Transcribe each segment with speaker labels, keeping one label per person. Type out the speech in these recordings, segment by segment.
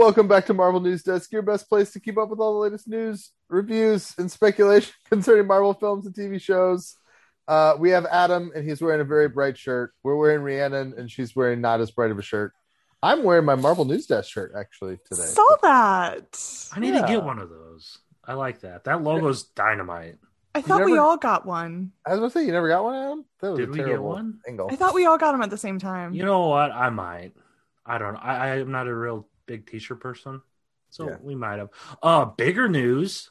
Speaker 1: Welcome back to Marvel News Desk, your best place to keep up with all the latest news, reviews, and speculation concerning Marvel films and TV shows. Uh, we have Adam, and he's wearing a very bright shirt. We're wearing Rhiannon, and she's wearing not as bright of a shirt. I'm wearing my Marvel News Desk shirt actually today.
Speaker 2: Saw that.
Speaker 3: I need
Speaker 1: Yeah.
Speaker 3: to get one of those. I like that. That logo's dynamite.
Speaker 2: I thought we all got one.
Speaker 1: I was gonna say you never got one, Adam. That was
Speaker 3: Did
Speaker 1: a
Speaker 3: we get
Speaker 1: terrible
Speaker 3: one?
Speaker 1: angle.
Speaker 2: I thought we all got them at the same time.
Speaker 3: You know what? I might. I don't. I, I am not a real big t-shirt person, so
Speaker 1: Yeah.
Speaker 3: we might have. Uh, bigger news: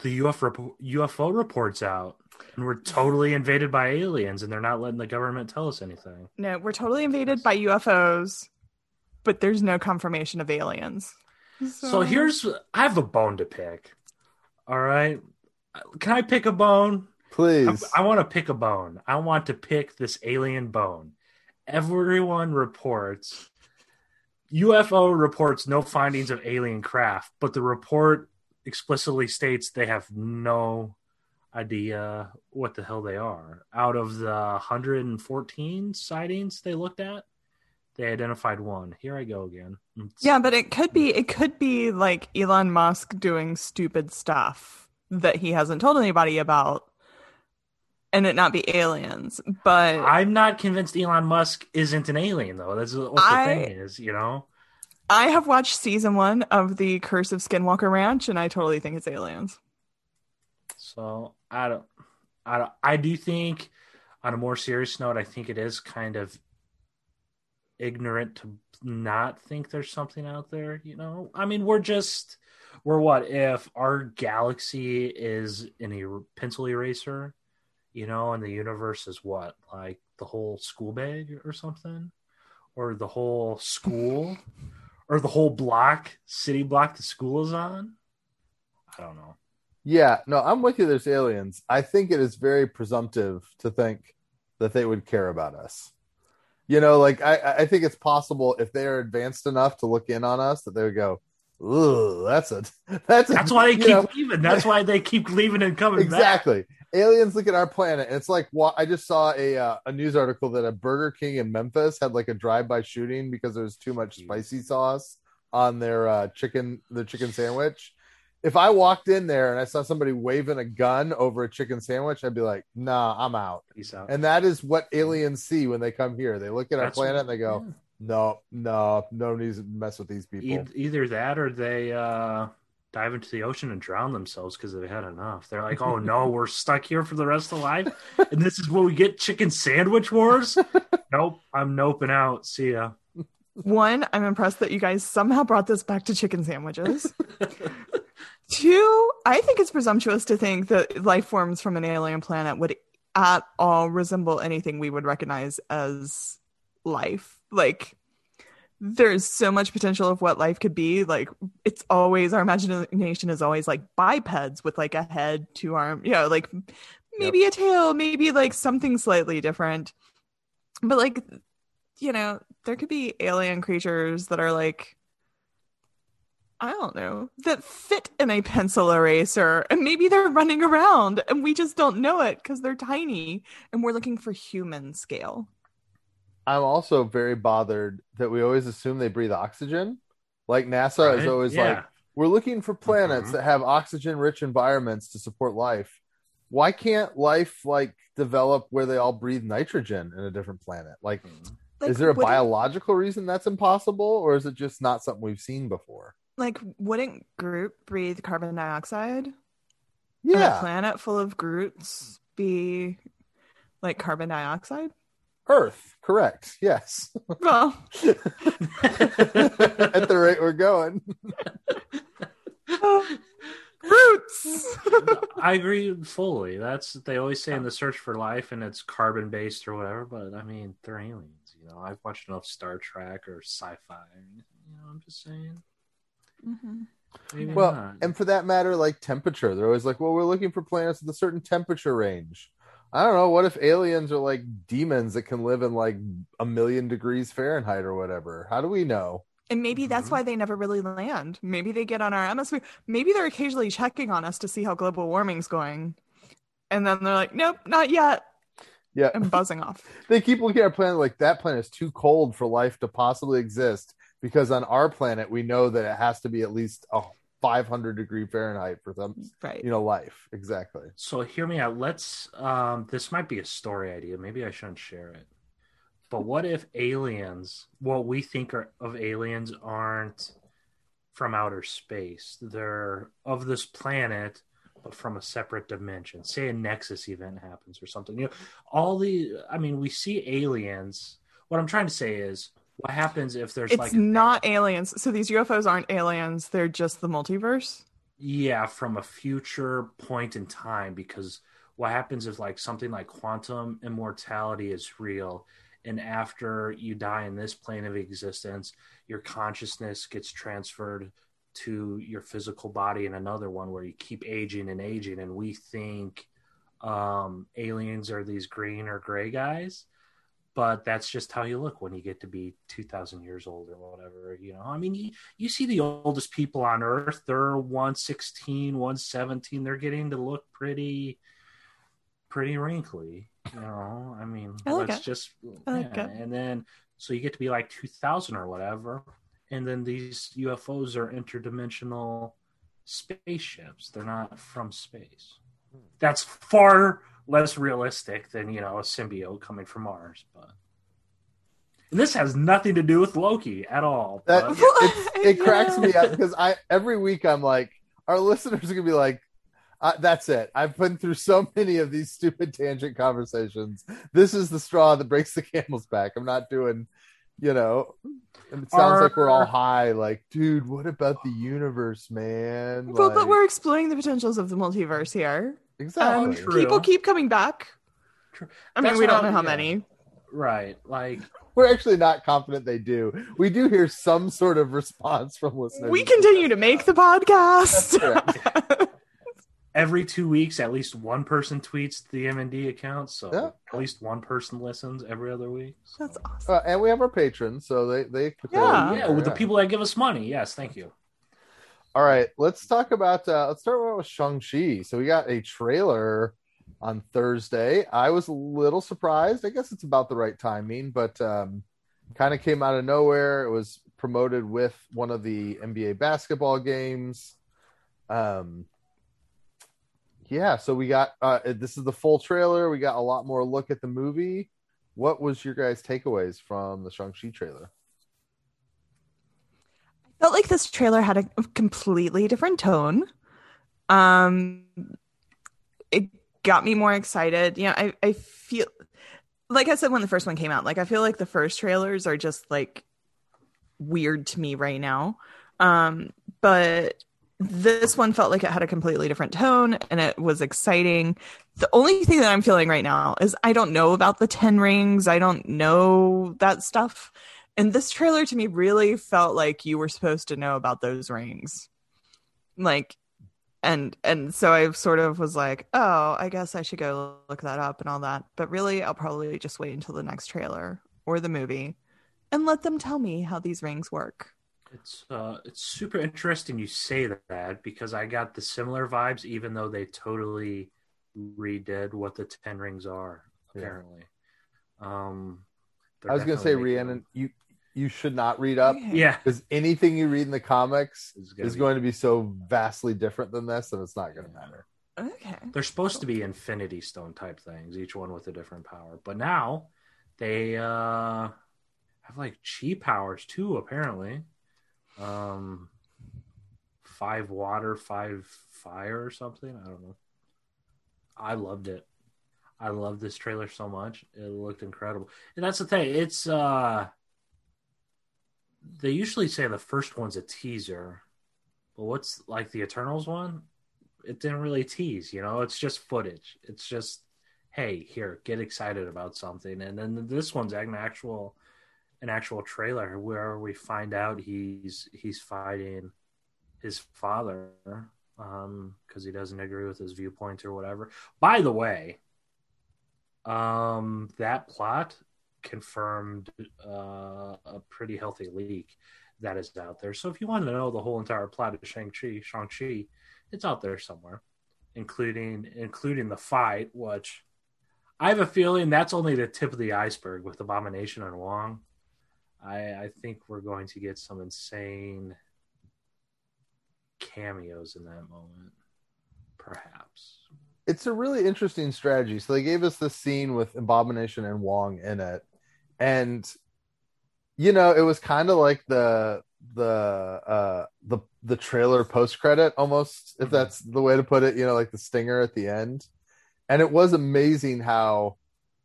Speaker 3: the UFO UFO reports out, and we're totally invaded by aliens, and they're not letting the government tell us anything.
Speaker 2: no, we're totally invaded by UFOs, but there's no confirmation of aliens.
Speaker 3: So here's I have a bone to pick. All right, can I pick a bone?
Speaker 1: Please.
Speaker 3: I, I want to pick a bone. I want to pick this alien bone. Everyone reports UFO reports no findings of alien craft, but the report explicitly states they have no idea what the hell they are. Out of the 114 sightings they looked at, they identified one. Here I go again.
Speaker 2: yeah, but it could be it could be like Elon Musk doing stupid stuff that he hasn't told anybody about, and it not be aliens. But
Speaker 3: I'm not convinced Elon Musk isn't an alien though. That's what the
Speaker 2: I-
Speaker 3: thing is, you know.
Speaker 2: I have watched season one of the Curse of Skinwalker Ranch, and I totally think it's aliens.
Speaker 3: So I don't, I don't, I do think, on a more serious note, I think it is kind of ignorant to not think there's something out there. You know, I mean, we're just, we're what if our galaxy is an er- pencil eraser, you know, and the universe is what like the whole school bag or something, or the whole school, or the whole block, city block the school is on. I don't know.
Speaker 1: Yeah, no, I'm with you. There's aliens. I think it is very presumptive to think that they would care about us. You know, like I, I think it's possible if they are advanced enough to look in on us that they would go, "Ooh, that's a that's a,
Speaker 3: That's why they keep
Speaker 1: know,
Speaker 3: leaving. That's why they keep leaving and coming back.
Speaker 1: Exactly." Aliens look at our planet, and it's like wa- I just saw a uh, a news article that a Burger King in Memphis had like a drive by shooting because there was too much spicy sauce on their uh, chicken the chicken sandwich. If I walked in there and I saw somebody waving a gun over a chicken sandwich, I'd be like, "Nah, I'm out."
Speaker 3: Peace out.
Speaker 1: And that is what aliens see when they come here. They look at our
Speaker 3: That's-
Speaker 1: planet and they go,
Speaker 3: yeah.
Speaker 1: "No, no, no need to mess with these people."
Speaker 3: Either that or they uh, dive into the ocean and drown themselves because they've had enough. They're like, "Oh no, we're stuck here for the rest of life, and this is what we get: chicken sandwich wars." nope, I'm noping out. See ya.
Speaker 2: One, I'm impressed that you guys somehow brought this back to chicken sandwiches. Two, I think it's presumptuous to think that life forms from an alien planet would at all resemble anything we would recognize as life. Like, there's so much potential of what life could be. Like, it's always, our imagination is always like bipeds with like a head, two arm, you know, like maybe a tail, maybe like something slightly different. But like, you know, there could be alien creatures that are like, I don't know, that fit in a pencil eraser, and maybe they're running around and we just don't know it because they're tiny and we're looking for human scale.
Speaker 1: I'm also very bothered that we always assume they breathe oxygen. Like NASA is always
Speaker 3: Yeah.
Speaker 1: like, we're looking for planets
Speaker 3: Mhm.
Speaker 1: that have oxygen rich environments to support life. Why can't life like develop where they all breathe nitrogen in a different planet? Like,
Speaker 2: Like,
Speaker 1: is there a biological reason that's impossible, or is it just not something we've seen before?
Speaker 2: Like, wouldn't Groot breathe carbon dioxide? And a
Speaker 1: Yeah,
Speaker 2: planet full of Groots be like carbon dioxide?
Speaker 1: Earth, correct. Yes,
Speaker 2: Well,
Speaker 1: at the rate we're going.
Speaker 2: Roots.
Speaker 3: I agree fully. That's they always say in the search for life, and it's carbon based or whatever. But I mean, they're aliens. You know, I've watched enough Star Trek or sci-fi. You know, I'm just saying.
Speaker 2: Mm-hmm.
Speaker 3: Maybe
Speaker 1: Well,
Speaker 3: not.
Speaker 1: and for that matter, like temperature, they're always like, well, we're looking for planets with a certain temperature range. I don't know. What if aliens are like demons that can live in like a million degrees Fahrenheit or whatever? How do we know?
Speaker 2: And maybe that's
Speaker 3: Mhm.
Speaker 2: why they never really land. Maybe they get on our atmosphere. Maybe they're occasionally checking on us to see how global warming's going. And then they're like, nope, not yet.
Speaker 1: Yeah,
Speaker 2: And buzzing off.
Speaker 1: they keep looking at our planet like that planet is too cold for life to possibly exist. because on our planet we know that it has to be at least a 500 degree Fahrenheit for them,
Speaker 2: Right.
Speaker 1: you know, life. Exactly.
Speaker 3: So hear me out. Let's. Um, this might be a story idea. Maybe I shouldn't share it. But what if aliens, what we think are, of aliens, aren't from outer space? They're of this planet, but from a separate dimension. Say a Nexus event happens or something. You know, all the. I mean, we see aliens. What I'm trying to say is, what happens if there's
Speaker 2: It's
Speaker 3: like
Speaker 2: not aliens. So these UFOs aren't aliens. They're just the multiverse.
Speaker 3: Yeah, from a future point in time, because what happens if like something like quantum immortality is real, and after you die in this plane of existence, your consciousness gets transferred to your physical body in another one where you keep aging and aging, and we think um, aliens are these green or gray guys. But that's just how you look when you get to be 2,000 years old or whatever. You know, I mean, you, you see the oldest people on earth they're 116 117 they're getting to look pretty pretty wrinkly you know i mean
Speaker 2: I like
Speaker 3: let's
Speaker 2: it.
Speaker 3: just
Speaker 2: like
Speaker 3: yeah. and then so you get to be like 2000 or whatever and then these ufos are interdimensional spaceships they're not from space that's far less realistic than you know a symbiote coming from mars but and this has nothing to do with loki at all
Speaker 1: That
Speaker 3: but-
Speaker 1: it's, it cracks me up because I every week I'm like, our listeners are gonna be like, uh, "That's it. I've been through so many of these stupid tangent conversations. This is the straw that breaks the camel's back. I'm not doing, you know." And it sounds like we're all high. Like, dude, what about the universe, man?
Speaker 2: Well,
Speaker 1: Like,
Speaker 2: but we're exploring the potentials of the multiverse here.
Speaker 1: Exactly.
Speaker 2: Um,
Speaker 3: True.
Speaker 2: people keep coming back.
Speaker 3: True.
Speaker 2: I mean,
Speaker 3: That's
Speaker 2: we don't know how
Speaker 3: yeah.
Speaker 2: many.
Speaker 3: right like
Speaker 1: We're actually not confident they do. We do hear some sort of response from listeners.
Speaker 2: We continue to make the podcast.
Speaker 3: every two weeks at least one person tweets the mnd account so
Speaker 1: Yeah.
Speaker 3: at least one person listens every other week So-
Speaker 2: That's awesome.
Speaker 1: Uh, and we have our patrons, so they they
Speaker 2: Yeah.
Speaker 3: yeah with the people that give us money yes thank you
Speaker 1: All right, let's talk about. Uh, let's start with Shang Chi. So we got a trailer on Thursday. I was a little surprised. I guess it's about the right timing, but um, kind of came out of nowhere. It was promoted with one of the NBA basketball games. Um, yeah, so we got uh, this is the full trailer. We got a lot more look at the movie. What was your guys' takeaways from the Shang Chi trailer?
Speaker 2: Felt like this trailer had a completely different tone. Um, it got me more excited. You know, I, I feel like I said when the first one came out, like I feel like the first trailers are just like weird to me right now. Um, but this one felt like it had a completely different tone and it was exciting. The only thing that I'm feeling right now is I don't know about the 10 rings. I don't know that stuff. And this trailer to me really felt like you were supposed to know about those rings. Like and and so I sort of was like, "Oh, I guess I should go look that up and all that." But really, I'll probably just wait until the next trailer or the movie and let them tell me how these rings work.
Speaker 3: it's uh it's super interesting you say that because i got the similar vibes even though they totally redid what the 10 rings are
Speaker 1: Yeah.
Speaker 3: apparently um
Speaker 1: I was going to say,
Speaker 3: definitely making
Speaker 1: Rhiannon, you you should not read up
Speaker 3: yeah
Speaker 1: because anything you read in the comics
Speaker 3: It's
Speaker 1: is
Speaker 3: be-
Speaker 1: going to be so vastly different than this, and it's not going to matter.
Speaker 2: Okay.
Speaker 3: They're supposed to be Infinity Stone type things, each one with a different power. But now they uh, have like chi powers too, apparently. Um, five water, five fire, or something. I don't know. I loved it. I love this trailer so much. It looked incredible, and that's the thing. It's uh, they usually say the first one's a teaser, but what's like the Eternals one? it didn't really tease, you know, it's just footage. It's just, hey, here, get excited about something. And then this one's an actual an actual trailer where we find out he's he's fighting his father um because he doesn't agree with his viewpoint or whatever. By the way, um that plot confirmed uh, a pretty healthy leak that is out there. So if you want to know the whole entire plot of Shang-Chi, Shang-Chi, it's out there somewhere, including including the fight, which I have a feeling that's only the tip of the iceberg with Abomination and Wong. I, I think we're going to get some insane cameos in that moment, perhaps.
Speaker 1: It's a really interesting strategy. So they gave us this scene with Abomination and Wong in it, and you know, it was kind of like the the uh the the trailer post credit almost, if
Speaker 3: Mhm.
Speaker 1: that's the way to put it. You know, like the stinger at the end, and it was amazing how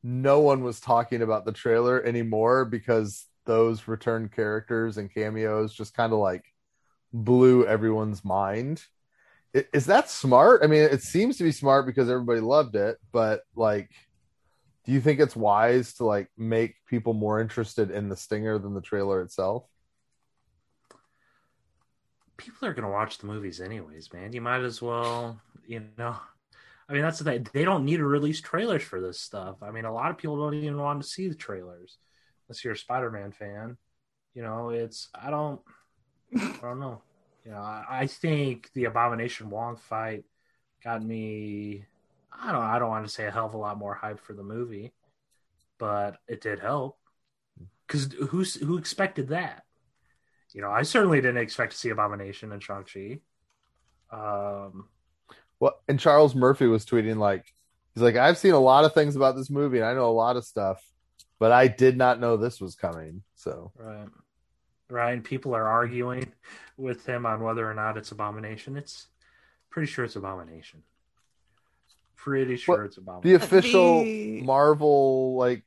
Speaker 1: no one was talking about the trailer anymore because those return characters and cameos just kind of like blew everyone's mind. Is that smart? I mean, it seems to be smart because everybody loved it, but like, do you think it's wise to like make people more interested in the stinger than the trailer itself?
Speaker 3: People are going to watch the movies anyways, man. You might as well, you know. I mean, that's the thing. They don't need to release trailers for this stuff. I mean, a lot of people don't even want to see the trailers unless you're a Spider Man fan. You know, it's, I don't, I don't know. You know, I, I think the Abomination Wong fight got me. I don't. I don't want to say a hell of a lot more hype for the movie, but it did help. Because who's who expected that? You know, I certainly didn't expect to see Abomination and Shang Chi. Um,
Speaker 1: Well, and Charles Murphy was tweeting like, he's like, I've seen a lot of things about this movie and I know a lot of stuff, but I did not know this was coming. So
Speaker 3: right, right. And people are arguing with him on whether or not it's Abomination. It's pretty sure it's Abomination. Pretty sure
Speaker 1: What-
Speaker 3: it's
Speaker 1: the official
Speaker 2: The-
Speaker 1: Marvel like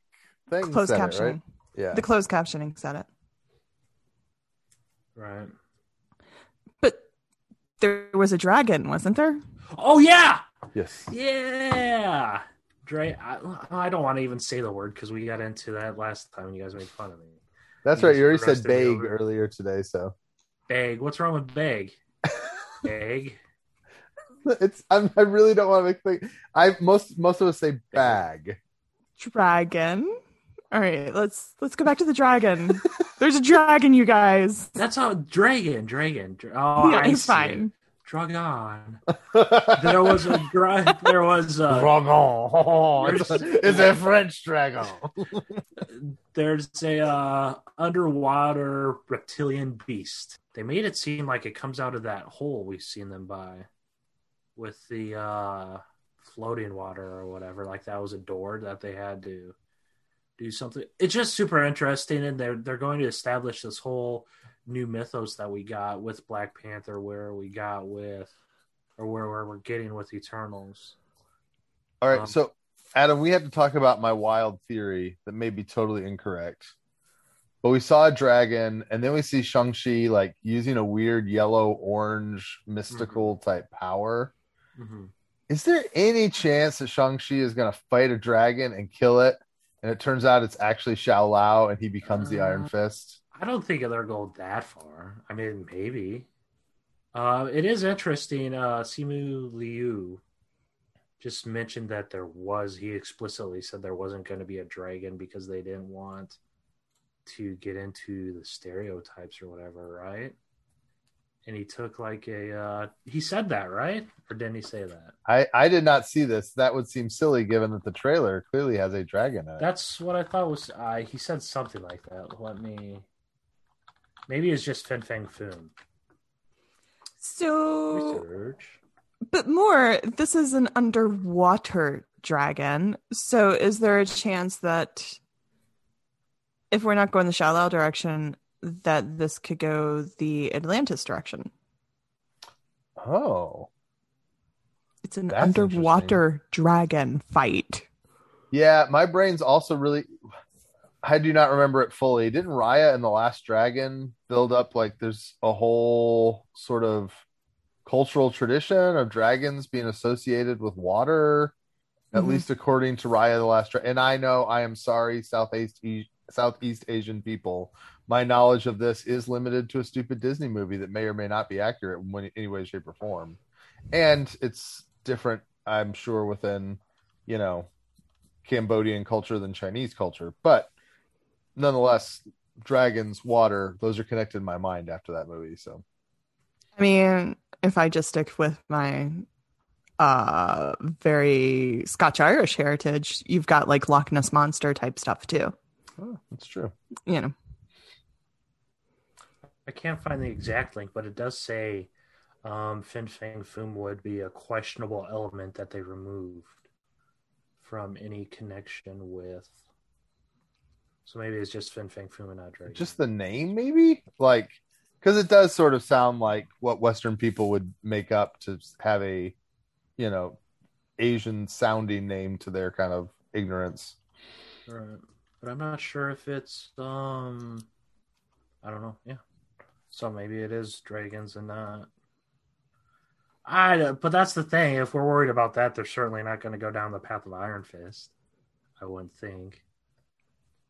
Speaker 1: thing
Speaker 2: Closed
Speaker 1: said it,
Speaker 2: captioning.
Speaker 1: right? Yeah.
Speaker 2: The closed captioning said it.
Speaker 3: right.
Speaker 2: But there was a dragon, wasn't there?
Speaker 3: Oh yeah,
Speaker 1: yes.
Speaker 3: yeah. Dre, I, I don't want to even say the word because we got into that last time and you guys made fun of me.
Speaker 1: That's
Speaker 3: You
Speaker 1: right. You already said
Speaker 3: roasted
Speaker 1: bag earlier today, so
Speaker 3: Bag. What's wrong with bag? Bag.
Speaker 1: it's I'm, I really don't want to make thing. I most most of us say bag.
Speaker 2: Dragon. All right, let's let's go back to the dragon. There's a dragon, you guys.
Speaker 3: That's how dragon, dragon. Oh,
Speaker 2: yeah,
Speaker 3: I
Speaker 2: it's fine.
Speaker 3: it. Dragon. There was a dra- There was a.
Speaker 1: dragon. It's a, it's a French dragon.
Speaker 3: There's a uh, underwater reptilian beast. They made it seem like it comes out of that hole we've seen them by, with the uh, floating water or whatever. Like that was a door that they had to do something. It's just super interesting, and they're they're going to establish this whole new mythos that we got with Black Panther, where we got with, or where, where we're getting with Eternals.
Speaker 1: All right,
Speaker 3: Um,
Speaker 1: so Adam, we have to talk about my wild theory that may be totally incorrect. But we saw a dragon, and then we see Shang-Chi like using a weird yellow orange mystical type power.
Speaker 3: Mm-hmm.
Speaker 1: Is there any chance that Shang-Chi is going to fight a dragon and kill it? And it turns out it's actually Shou-Lao and he becomes the Iron
Speaker 3: Uh,
Speaker 1: Fist?
Speaker 3: I don't think they're going that far. I mean, maybe. Uh, it is interesting. Uh, Simu Liu just mentioned that there was. He explicitly said there wasn't going to be a dragon because they didn't want to get into the stereotypes or whatever, right? And he took like a. Uh, he said that, right? Or didn't he say that?
Speaker 1: I, I did not see this. That would seem silly given that the trailer clearly has a dragon in it.
Speaker 3: That's what I thought was. Uh, he said something like that. Let me. Maybe it's just Fin Fang Foom.
Speaker 2: So,
Speaker 3: Research.
Speaker 2: but more, this is an underwater dragon. So, is there a chance that if we're not going the shallow direction, that this could go the Atlantis direction?
Speaker 1: oh.
Speaker 2: It's an
Speaker 1: That's
Speaker 2: underwater dragon fight.
Speaker 1: Yeah, my brain's also really. I do not remember it fully. Didn't Raya and the Last Dragon build up like there's a whole sort of cultural tradition of dragons being associated with water, at
Speaker 2: Mhm.
Speaker 1: least according to Raya the Last Dragon. And I know I am sorry, Southeast E- Southeast Asian people. My knowledge of this is limited to a stupid Disney movie that may or may not be accurate in any way, shape, or form. And it's different, I'm sure, within you know Cambodian culture than Chinese culture. But nonetheless, dragons, water, those are connected in my mind after that movie. So
Speaker 2: I mean, if I just stick with my uh very Scotch Irish heritage, you've got like Loch Ness monster type stuff too.
Speaker 1: oh, that's true.
Speaker 2: You know.
Speaker 3: I can't find the exact link, but it does say um, Fin Fang Foom would be a questionable element that they removed from any connection with. So maybe it's just Fin Fang Foom and not
Speaker 1: Just the name, maybe? Like, because it does sort of sound like what Western people would make up to have a, you know, Asian sounding name to their kind of ignorance.
Speaker 3: Right. But I'm not sure if it's um I don't know. Yeah. So maybe it is dragons and not I but that's the thing. If we're worried about that, they're certainly not going to go down the path of Iron Fist. I wouldn't think.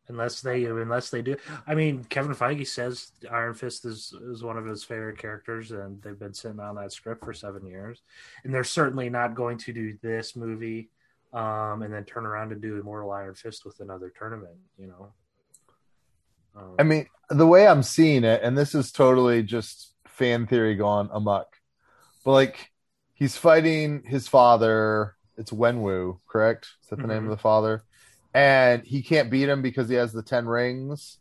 Speaker 3: Unless they unless they do. I mean, Kevin Feige says Iron Fist is is one of his favorite characters and they've been sitting on that script for 7 years. And they're certainly not going to do this movie um, and then turn around and do Immortal Iron Fist with another tournament. You know.
Speaker 1: Um, I mean, the way I'm seeing it, and this is totally just fan theory gone amok, but like he's fighting his father. It's Wenwu, correct? Is that the mm-hmm. name of the father? And he can't beat him because he has the ten rings.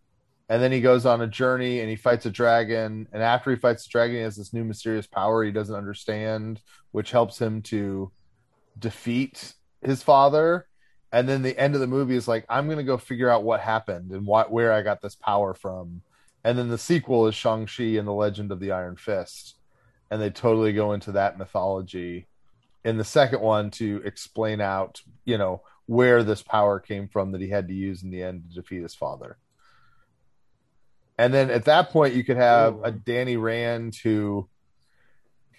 Speaker 1: And then he goes on a journey and he fights a dragon. And after he fights the dragon, he has this new mysterious power he doesn't understand, which helps him to defeat his father and then the end of the movie is like i'm going to go figure out what happened and what where i got this power from. And then the sequel is shang-chi and the legend of the iron fist. And they totally go into that mythology in the second one to explain out you know where this power came from that he had to use in the end to defeat his father. And then at that point you could have Ooh. a danny rand who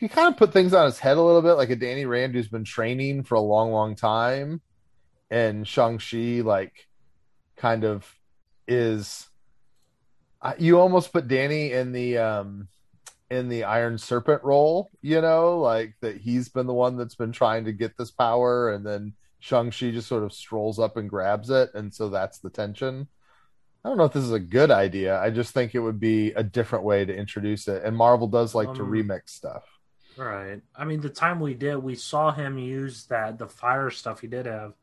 Speaker 1: he kind of put things on his head a little bit, like a Danny Rand who's been training for a long, long time, and Shang Chi like kind of is. You almost put Danny in the um in the Iron Serpent role, you know, like that he's been the one that's been trying to get this power, and then Shang Chi just sort of strolls up and grabs it, and so that's the tension. I don't know if this is a good idea. I just think it would be a different way to introduce it, and Marvel does like um, to remix stuff.
Speaker 3: Right. I mean, the time we did, we saw him use that the fire stuff. He did have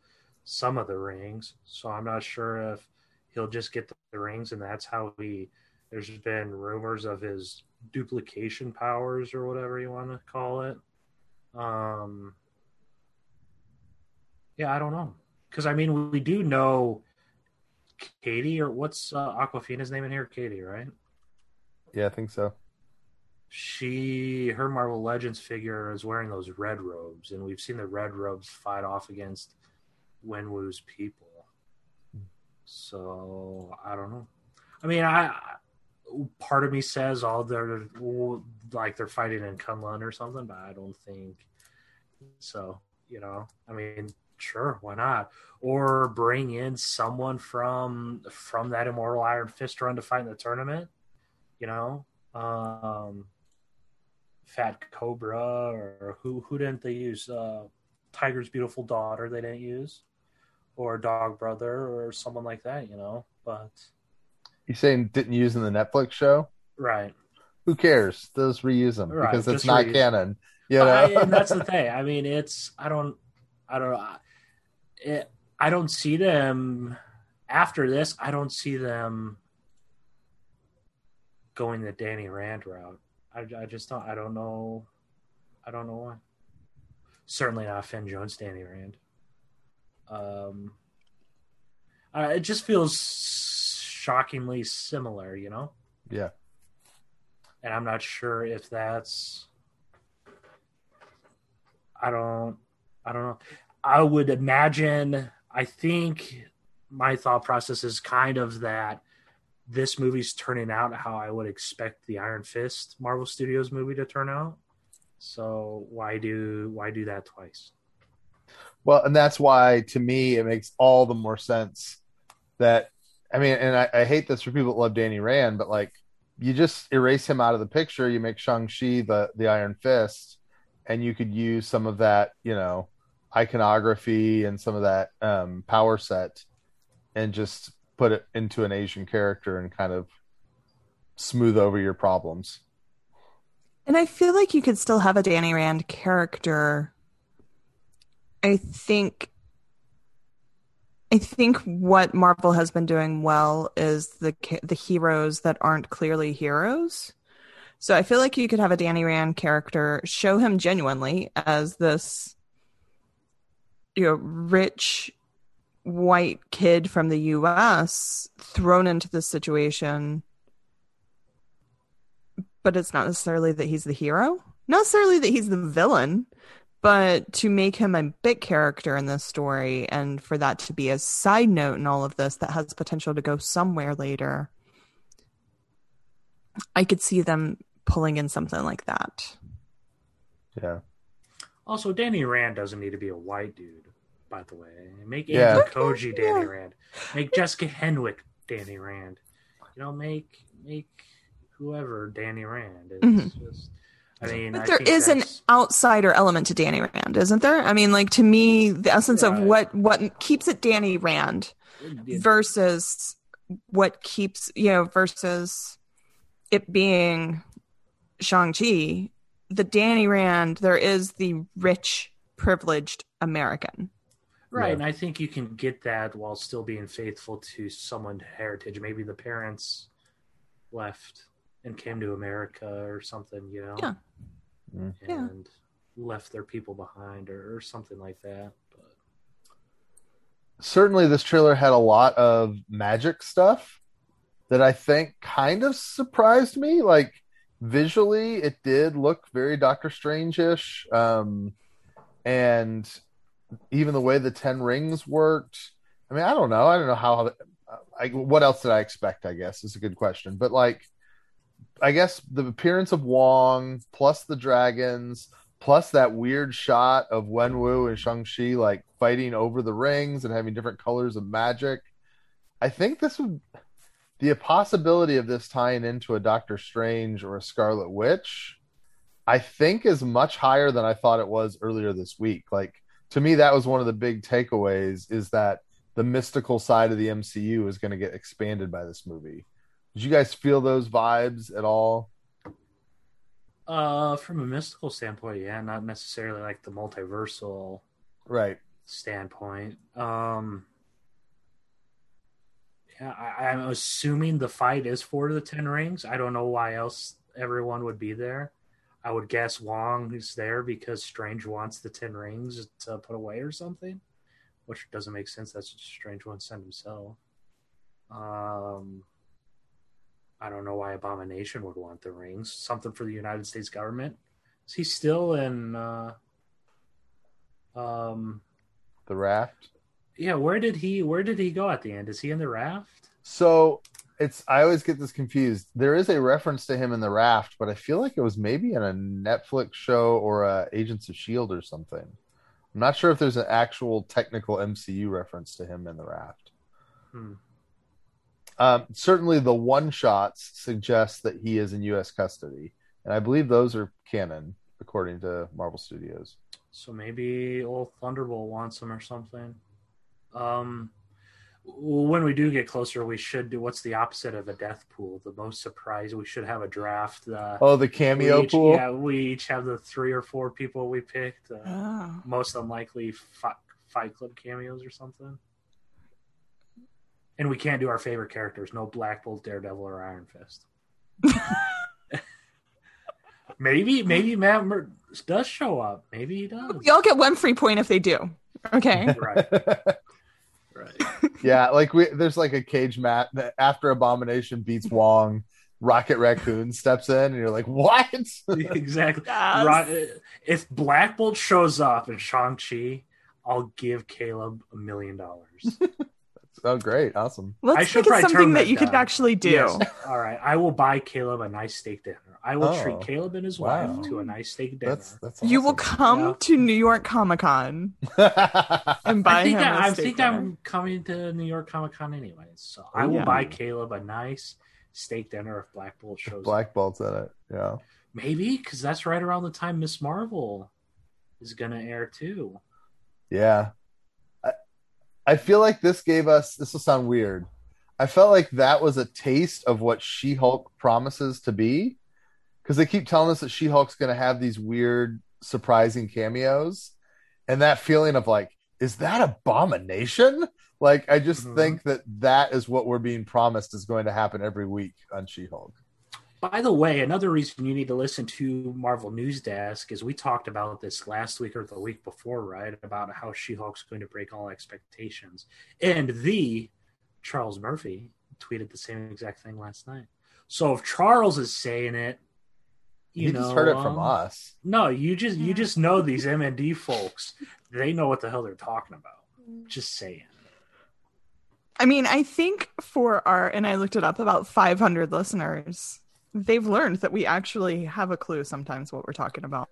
Speaker 3: some of the rings, so I'm not sure if he'll just get the rings, and that's how he. There's been rumors of his duplication powers or whatever you want to call it. Um. Yeah, I don't know, because I mean, we do know Katie or what's uh, Awkwafina's name in here? Katie, right?
Speaker 1: Yeah, I think so
Speaker 3: she her Marvel Legends figure is wearing those red robes, and we've seen the red robes fight off against Wenwu's people. So I don't know. I mean, I part of me says all they're like they're fighting in Kunlun or something, but I don't think so. You know, I mean, sure, why not? Or bring in someone from from that Immortal Iron Fist run to fight in the tournament. You know, um, Fat Cobra or who who didn't they use? Uh, Tiger's beautiful daughter they didn't use, or Dog Brother or someone like that, you know. But
Speaker 1: you saying didn't use in the Netflix show?
Speaker 3: Right.
Speaker 1: Who cares? Those reuse them right. because it's not reuse. canon. You know?
Speaker 3: I, and that's the thing. I mean, it's I don't I don't it, I don't see them after this. I don't see them going the Danny Rand route. I, I just don't. I don't know. I don't know why. Certainly not Finn Jones, Danny Rand. Um, uh, it just feels shockingly similar, you know.
Speaker 1: Yeah.
Speaker 3: And I'm not sure if that's. I don't. I don't know. I would imagine. I think my thought process is kind of that this movie's turning out how I would expect the Iron Fist Marvel Studios movie to turn out. So why do why do that twice?
Speaker 1: Well, and that's why to me it makes all the more sense that I mean, and I, I hate this for people that love Danny Rand, but like you just erase him out of the picture, you make Shang-Chi the the Iron Fist, and you could use some of that, you know, iconography and some of that um, power set and just put it into an Asian character and kind of smooth over your problems.
Speaker 2: And I feel like you could still have a Danny Rand character. I think I think what Marvel has been doing well is the the heroes that aren't clearly heroes. So I feel like you could have a Danny Rand character show him genuinely as this you know rich white kid from the US thrown into this situation. But it's not necessarily that he's the hero. Not necessarily that he's the villain but to make him a bit character in this story and for that to be a side note in all of this that has potential to go somewhere later i could see them pulling in something like that
Speaker 1: Yeah.
Speaker 3: Also, Danny Rand doesn't need to be a white dude, by the way. Make
Speaker 1: Yeah.
Speaker 3: Andrew Koji
Speaker 2: Okay,
Speaker 3: Danny. Rand. Make Jessica Henwick Danny Rand. You know, make make whoever Danny Rand. It's
Speaker 2: Mhm.
Speaker 3: just I mean
Speaker 2: But
Speaker 3: I
Speaker 2: there
Speaker 3: think
Speaker 2: is an outsider element to Danny Rand, isn't there? I mean, like to me, the essence of what what keeps it Danny Rand versus what keeps you know versus it being Shang Chi. The Danny Rand, there is the rich, privileged American.
Speaker 3: Right,
Speaker 1: Yeah.
Speaker 3: and I think you can get that while still being faithful to someone's heritage. Maybe the parents left and came to America or something, you know,
Speaker 2: Yeah.
Speaker 1: Mm.
Speaker 2: Yeah.
Speaker 3: and left their people behind or, or something like that. But
Speaker 1: certainly this trailer had a lot of magic stuff that I think kind of surprised me. Like visually, it did look very Doctor Strange-ish, um, and even the way the Ten Rings worked. I mean, I don't know. I don't know how. I, what else did I expect? I guess is a good question. But like, I guess the appearance of Wong plus the dragons plus that weird shot of Wenwu and Shang-Chi like fighting over the rings and having different colors of magic. I think this would the possibility of this tying into a Doctor Strange or a Scarlet Witch, I think is much higher than I thought it was earlier this week. Like to me, that was one of the big takeaways is that the mystical side of the MCU is going to get expanded by this movie. Did you guys feel those vibes at all?
Speaker 3: uh, from a mystical standpoint, yeah, not necessarily like the multiversal
Speaker 1: Right.
Speaker 3: standpoint. Um, yeah, I, I'm assuming the fight is for the Ten Rings. I don't know why else everyone would be there. I would guess Wong is there because Strange wants the Ten Rings to put away or something, which doesn't make sense. That's what Strange wants to send himself. Um, I don't know why Abomination would want the rings. Something for the United States government. Is he still in? Uh, um,
Speaker 1: The raft.
Speaker 3: yeah, where did he where did he go at the end? Is he in the raft?
Speaker 1: So it's I always get this confused. There is a reference to him in the raft, but I feel like it was maybe in a Netflix show or a Agents of Shield or something. I'm not sure if there's an actual technical MCU reference to him in the raft.
Speaker 3: Hmm.
Speaker 1: Um, certainly, the one shots suggest that he is in U.S. custody, and I believe those are canon according to Marvel Studios.
Speaker 3: So maybe old Thunderbolt wants him or something. Um when we do get closer, we should do what's the opposite of a death pool? The most surprise. We should have a draft. Uh,
Speaker 1: Oh, the cameo
Speaker 3: each,
Speaker 1: pool.
Speaker 3: Yeah, we each have the three or four people we picked. Uh,
Speaker 2: Oh.
Speaker 3: most unlikely fi- Fight Club cameos or something. And we can't do our favorite characters. No Black Bolt, Daredevil, or Iron Fist. maybe, maybe Matt Mer- does show up. Maybe he does.
Speaker 2: We all get one free point if they do. Okay.
Speaker 3: Right, right.
Speaker 1: yeah, like we there's like a cage mat that after Abomination beats Wong, Rocket Raccoon steps in, and you're like, what?
Speaker 3: exactly.
Speaker 2: Yes.
Speaker 3: Ro- if Black Bolt shows up in Shang Chi, I'll give Caleb a million dollars.
Speaker 1: Oh, great, awesome.
Speaker 3: I
Speaker 2: Let's
Speaker 3: should
Speaker 2: make it
Speaker 3: probably turn
Speaker 2: something that
Speaker 3: that
Speaker 2: you could
Speaker 3: down.
Speaker 2: actually do.
Speaker 3: Yes. All right, I will buy Caleb a nice steak dinner. I will
Speaker 1: Oh.
Speaker 3: treat Caleb and his
Speaker 1: Wow.
Speaker 3: wife to a nice steak dinner.
Speaker 1: That's that's
Speaker 2: You will
Speaker 1: awesome.
Speaker 2: come
Speaker 3: Yeah.
Speaker 2: to New York Comic Con and buy
Speaker 3: I think,
Speaker 2: him
Speaker 3: I,
Speaker 2: a
Speaker 3: I
Speaker 2: steak
Speaker 3: think
Speaker 2: dinner.
Speaker 3: I'm coming to New York Comic Con anyway, so I will
Speaker 2: Yeah.
Speaker 3: buy Caleb a nice steak dinner if Black Bolt shows up.
Speaker 1: Black Bolt's in it. Yeah.
Speaker 3: Maybe because that's right around the time Miss Marvel is going to air too.
Speaker 1: Yeah. I, feel like this gave us, this will sound weird. I felt like that was a taste of what She Hulk promises to be. Because they keep telling us that She Hulk's going to have these weird, surprising cameos. And that feeling of like, is that abomination? Like, I just
Speaker 3: Mhm.
Speaker 1: think that that is what we're being promised is going to happen every week on She Hulk.
Speaker 3: By the way, another reason you need to listen to Marvel News Desk is we talked about this last week or the week before, right? About how She Hulk's going to break all expectations. And the Charles Murphy tweeted the same exact thing last night. So if Charles is saying it, you
Speaker 1: You
Speaker 3: know,
Speaker 1: just heard it from
Speaker 3: um,
Speaker 1: us.
Speaker 3: No, you just you just know these MND folks. They know what the hell they're talking about. Just saying.
Speaker 2: I mean, I think for our, and I looked it up, about 500 listeners, they've learned that we actually have a clue sometimes what we're talking about,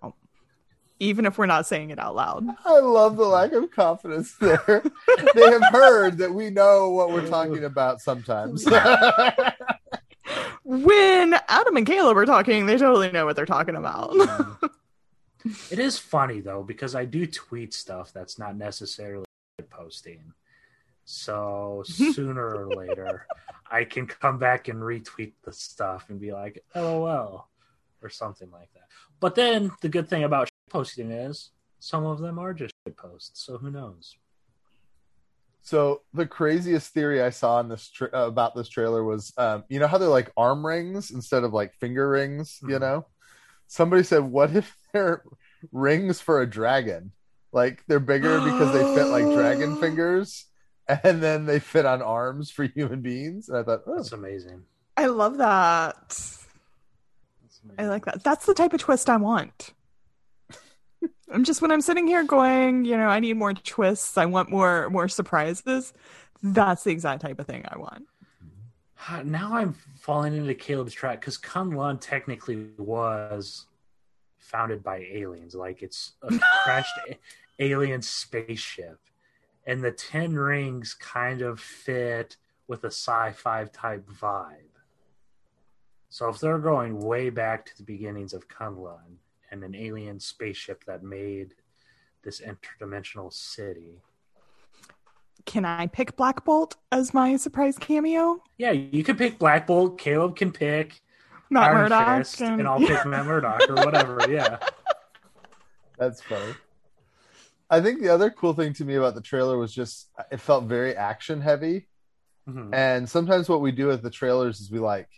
Speaker 2: even if we're not saying it out loud.
Speaker 1: I love the lack of confidence there. they have heard that we know what we're talking about sometimes.
Speaker 2: When Adam and Caleb are talking, they totally know what they're talking about.
Speaker 3: It is funny though because I do tweet stuff that's not necessarily posting. So sooner or later, I can come back and retweet the stuff and be like, "LOL," or something like that. But then the good thing about posting is some of them are just posts. So who knows?
Speaker 1: So the craziest theory I saw in this tra- uh, about this trailer was, um, you know how they're like arm rings instead of like finger rings. You
Speaker 3: Mhm.
Speaker 1: know, somebody said, "What if they're rings for a dragon? Like they're bigger because they fit like dragon fingers, and then they fit on arms for human beings." And I thought, oh,
Speaker 3: That's amazing.
Speaker 2: I love that. I like that. That's the type of twist I want. I'm just when I'm sitting here going, you know, I need more twists. I want more more surprises. That's the exact type of thing I want.
Speaker 3: Now I'm falling into Caleb's trap because Kunlun technically was founded by aliens. Like it's a crashed alien spaceship. And the Ten Rings kind of fit with a sci fi type vibe. So if they're going way back to the beginnings of Kunlun and an alien spaceship that made this interdimensional city,
Speaker 2: Can I pick Black Bolt as my surprise cameo?
Speaker 3: yeah, you can pick Black Bolt. Caleb can pick
Speaker 2: Matt
Speaker 3: Iron
Speaker 2: Murdock.
Speaker 3: Fist, and I'll pick Matt Murdock or whatever. Yeah.
Speaker 1: That's funny. I think the other cool thing to me about the trailer was just it felt very action heavy.
Speaker 3: Mhm.
Speaker 1: And sometimes what we do with the trailers is we like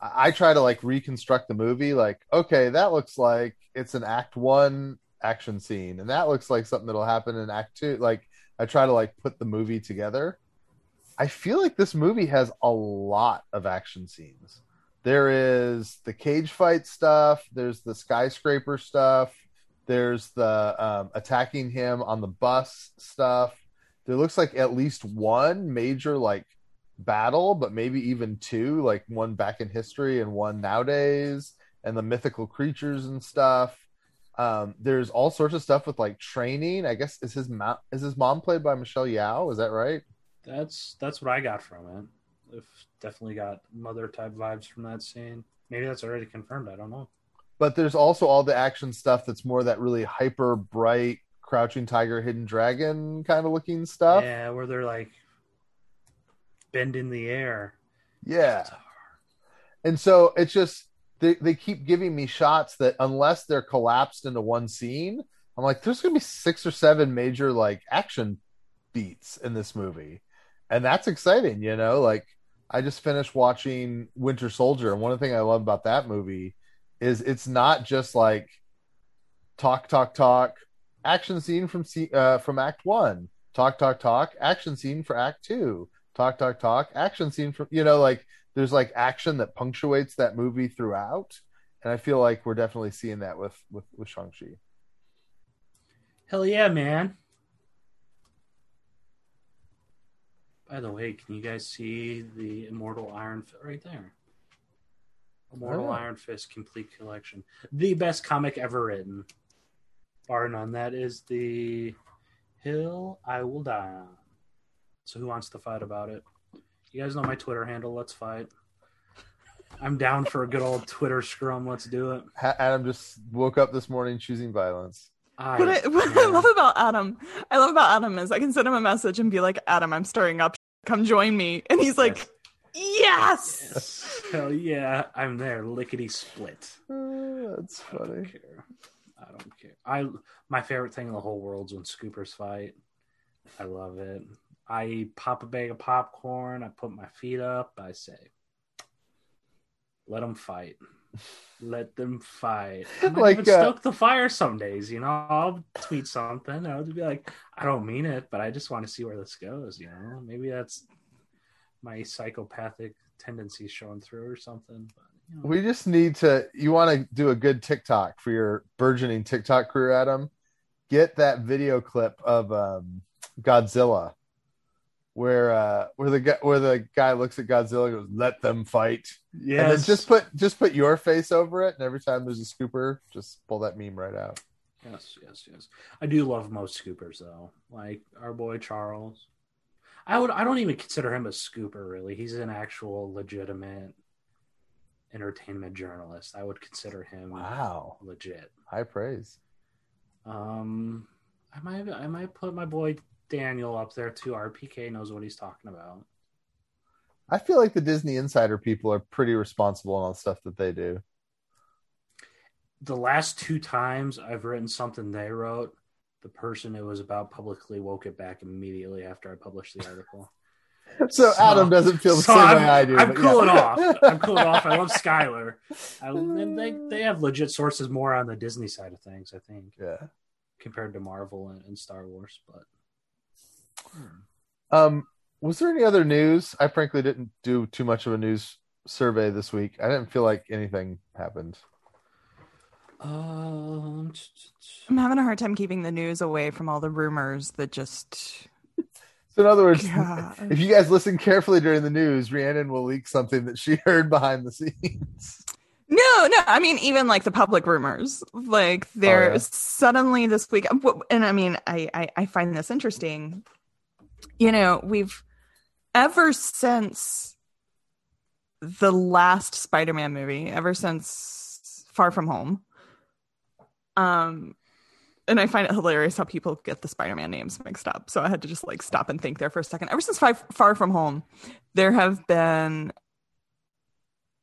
Speaker 1: I I try to like reconstruct the movie like okay, that looks like it's an act 1 action scene and that looks like something that'll happen in act 2 like I try to like put the movie together. I feel like this movie has a lot of action scenes. There is the cage fight stuff, there's the skyscraper stuff, there's the um, attacking him on the bus stuff. There looks like at least one major like battle, but maybe even two, like one back in history and one nowadays, and the mythical creatures and stuff. Um, there's all sorts of stuff with like training. I guess is his mom is his mom played by Michelle Yeoh? Is that right?
Speaker 3: That's that's what I got from it. Definitely got mother type vibes from that scene. Maybe that's already confirmed. I don't know.
Speaker 1: But there's also all the action stuff that's more that really hyper bright crouching tiger hidden dragon kind of looking stuff.
Speaker 3: Yeah, where they're like bend in the air.
Speaker 1: Yeah. And so it's just they, they keep giving me shots that unless they're collapsed into one scene, I'm like, there's gonna be six or seven major like action beats in this movie. And that's exciting, you know, like I just finished watching Winter Soldier, and one of the things I love about that movie is it's not just like talk, talk, talk, action scene from uh, from Act One, talk, talk, talk, action scene for Act Two, talk, talk, talk, action scene from you know like there's like action that punctuates that movie throughout, and I feel like we're definitely seeing that with with with Shang Chi.
Speaker 3: Hell yeah, man. By the way, can you guys see the Immortal Iron right there? Immortal
Speaker 1: Oh.
Speaker 3: Iron Fist complete collection. The best comic ever written. Bar none. That is the Hill I Will Die On. So who wants to fight about it? You guys know my Twitter handle. Let's fight. I'm down for a good old Twitter scrum. Let's do it.
Speaker 1: Adam just woke up this morning choosing violence.
Speaker 3: I,
Speaker 2: What I, what I love about Adam, I love about Adam is I can send him a message and be like, Adam, I'm stirring up. Come join me. And he's like, yes.
Speaker 3: Yes. Hell yeah, I'm there. Lickety split.
Speaker 1: Uh, that's
Speaker 3: I don't
Speaker 1: funny.
Speaker 3: care. I don't care. I my favorite thing in the whole world is when scoopers fight. I love it. I pop a bag of popcorn. I put my feet up. I say, let them fight. Let them fight. I might
Speaker 1: Like,
Speaker 3: even
Speaker 1: uh,
Speaker 3: stoke the fire some days. You know, I'll tweet something. I'll be like, I don't mean it, but I just want to see where this goes. You know, maybe that's my psychopathic tendencies showing through or something. But you know.
Speaker 1: We just need to. You want to do a good TikTok for your burgeoning TikTok career, Adam? Get that video clip of um, Godzilla, where uh, where the guy where the guy looks at Godzilla and goes, "Let them fight," and
Speaker 3: Yes.
Speaker 1: just put just put your face over it, and every time there's a scooper, just pull that meme right out.
Speaker 3: Yes, yes, yes. I do love most scoopers though. Like our boy Charles. I would I don't even consider him a scooper really. He's an actual legitimate entertainment journalist. I would consider him
Speaker 1: Wow,
Speaker 3: legit.
Speaker 1: high praise.
Speaker 3: Um I might I might put my boy Daniel up there too. RPK knows what he's talking about.
Speaker 1: I feel like the Disney Insider people are pretty responsible on all the stuff that they do.
Speaker 3: The last two times I've written something they wrote, the person it was about publicly woke it back immediately after I published the article.
Speaker 1: So,
Speaker 3: So-
Speaker 1: Adam doesn't feel the
Speaker 3: So
Speaker 1: same
Speaker 3: I'm,
Speaker 1: way I do.
Speaker 3: I'm cooling
Speaker 1: yeah.
Speaker 3: off. I'm cooling off. I love Skylar. I, and they they have legit sources more on the Disney side of things, I think,
Speaker 1: yeah.
Speaker 3: compared to Marvel and, and Star Wars. But
Speaker 1: Um, was there any other news? I frankly didn't do too much of a news survey this week. I didn't feel like anything happened.
Speaker 3: Um,
Speaker 2: I'm having a hard time keeping the news away from all the rumors that just.
Speaker 1: So, in other words,
Speaker 2: God.
Speaker 1: if you guys listen carefully during the news, Rhiannon will leak something that she heard behind the scenes.
Speaker 2: No, no. I mean, even like the public rumors, like there
Speaker 1: Oh, yeah.
Speaker 2: suddenly this week, and I mean, I, I I find this interesting. You know, we've ever since the last Spider-Man movie, ever since Far From Home, um, and I find it hilarious how people get the Spider-Man names mixed up. So I had to just like stop and think there for a second. Ever since five, Far From Home, there have been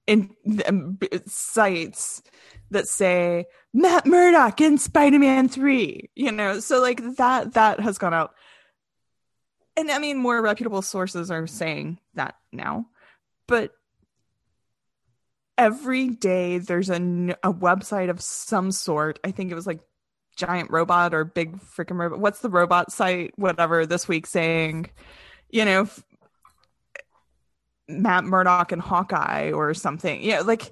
Speaker 2: in um, sites that say Matt Murdock in Spider-Man 3, you know, so like that that has gone out. And I mean more reputable sources are saying that now. But every day there's a, a website of some sort. I think it was like Giant Robot or Big Freaking Robot. What's the robot site? Whatever this week saying, you know, f- Matt Murdock and Hawkeye or something. Yeah, like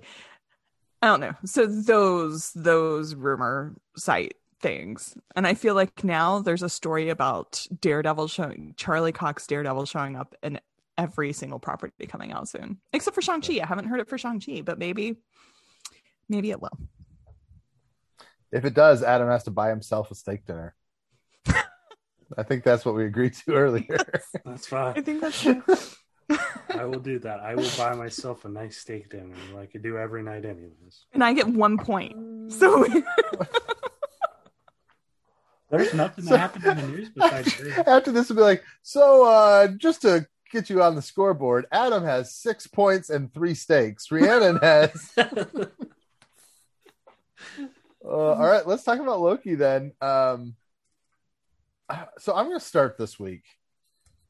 Speaker 2: I don't know. So those those rumor site things. And I feel like now there's a story about Daredevil showing Charlie Cox Daredevil showing up in every single property coming out soon. Except for Shang-Chi. I haven't heard it for Shang-Chi, but maybe maybe it will.
Speaker 1: If it does, Adam has to buy himself a steak dinner. I think that's what we agreed to earlier.
Speaker 3: that's fine.
Speaker 2: I think that's true.
Speaker 3: I will do that. I will buy myself a nice steak dinner like I do every night, anyways.
Speaker 2: and I get one point. So
Speaker 3: There's nothing
Speaker 1: So-
Speaker 3: that happened in the news besides this.
Speaker 1: After this, will be like, so uh, just to get you on the scoreboard, Adam has six points and three stakes. Rhiannon has. Uh, all right, let's talk about Loki then. Um, so I'm going to start this week.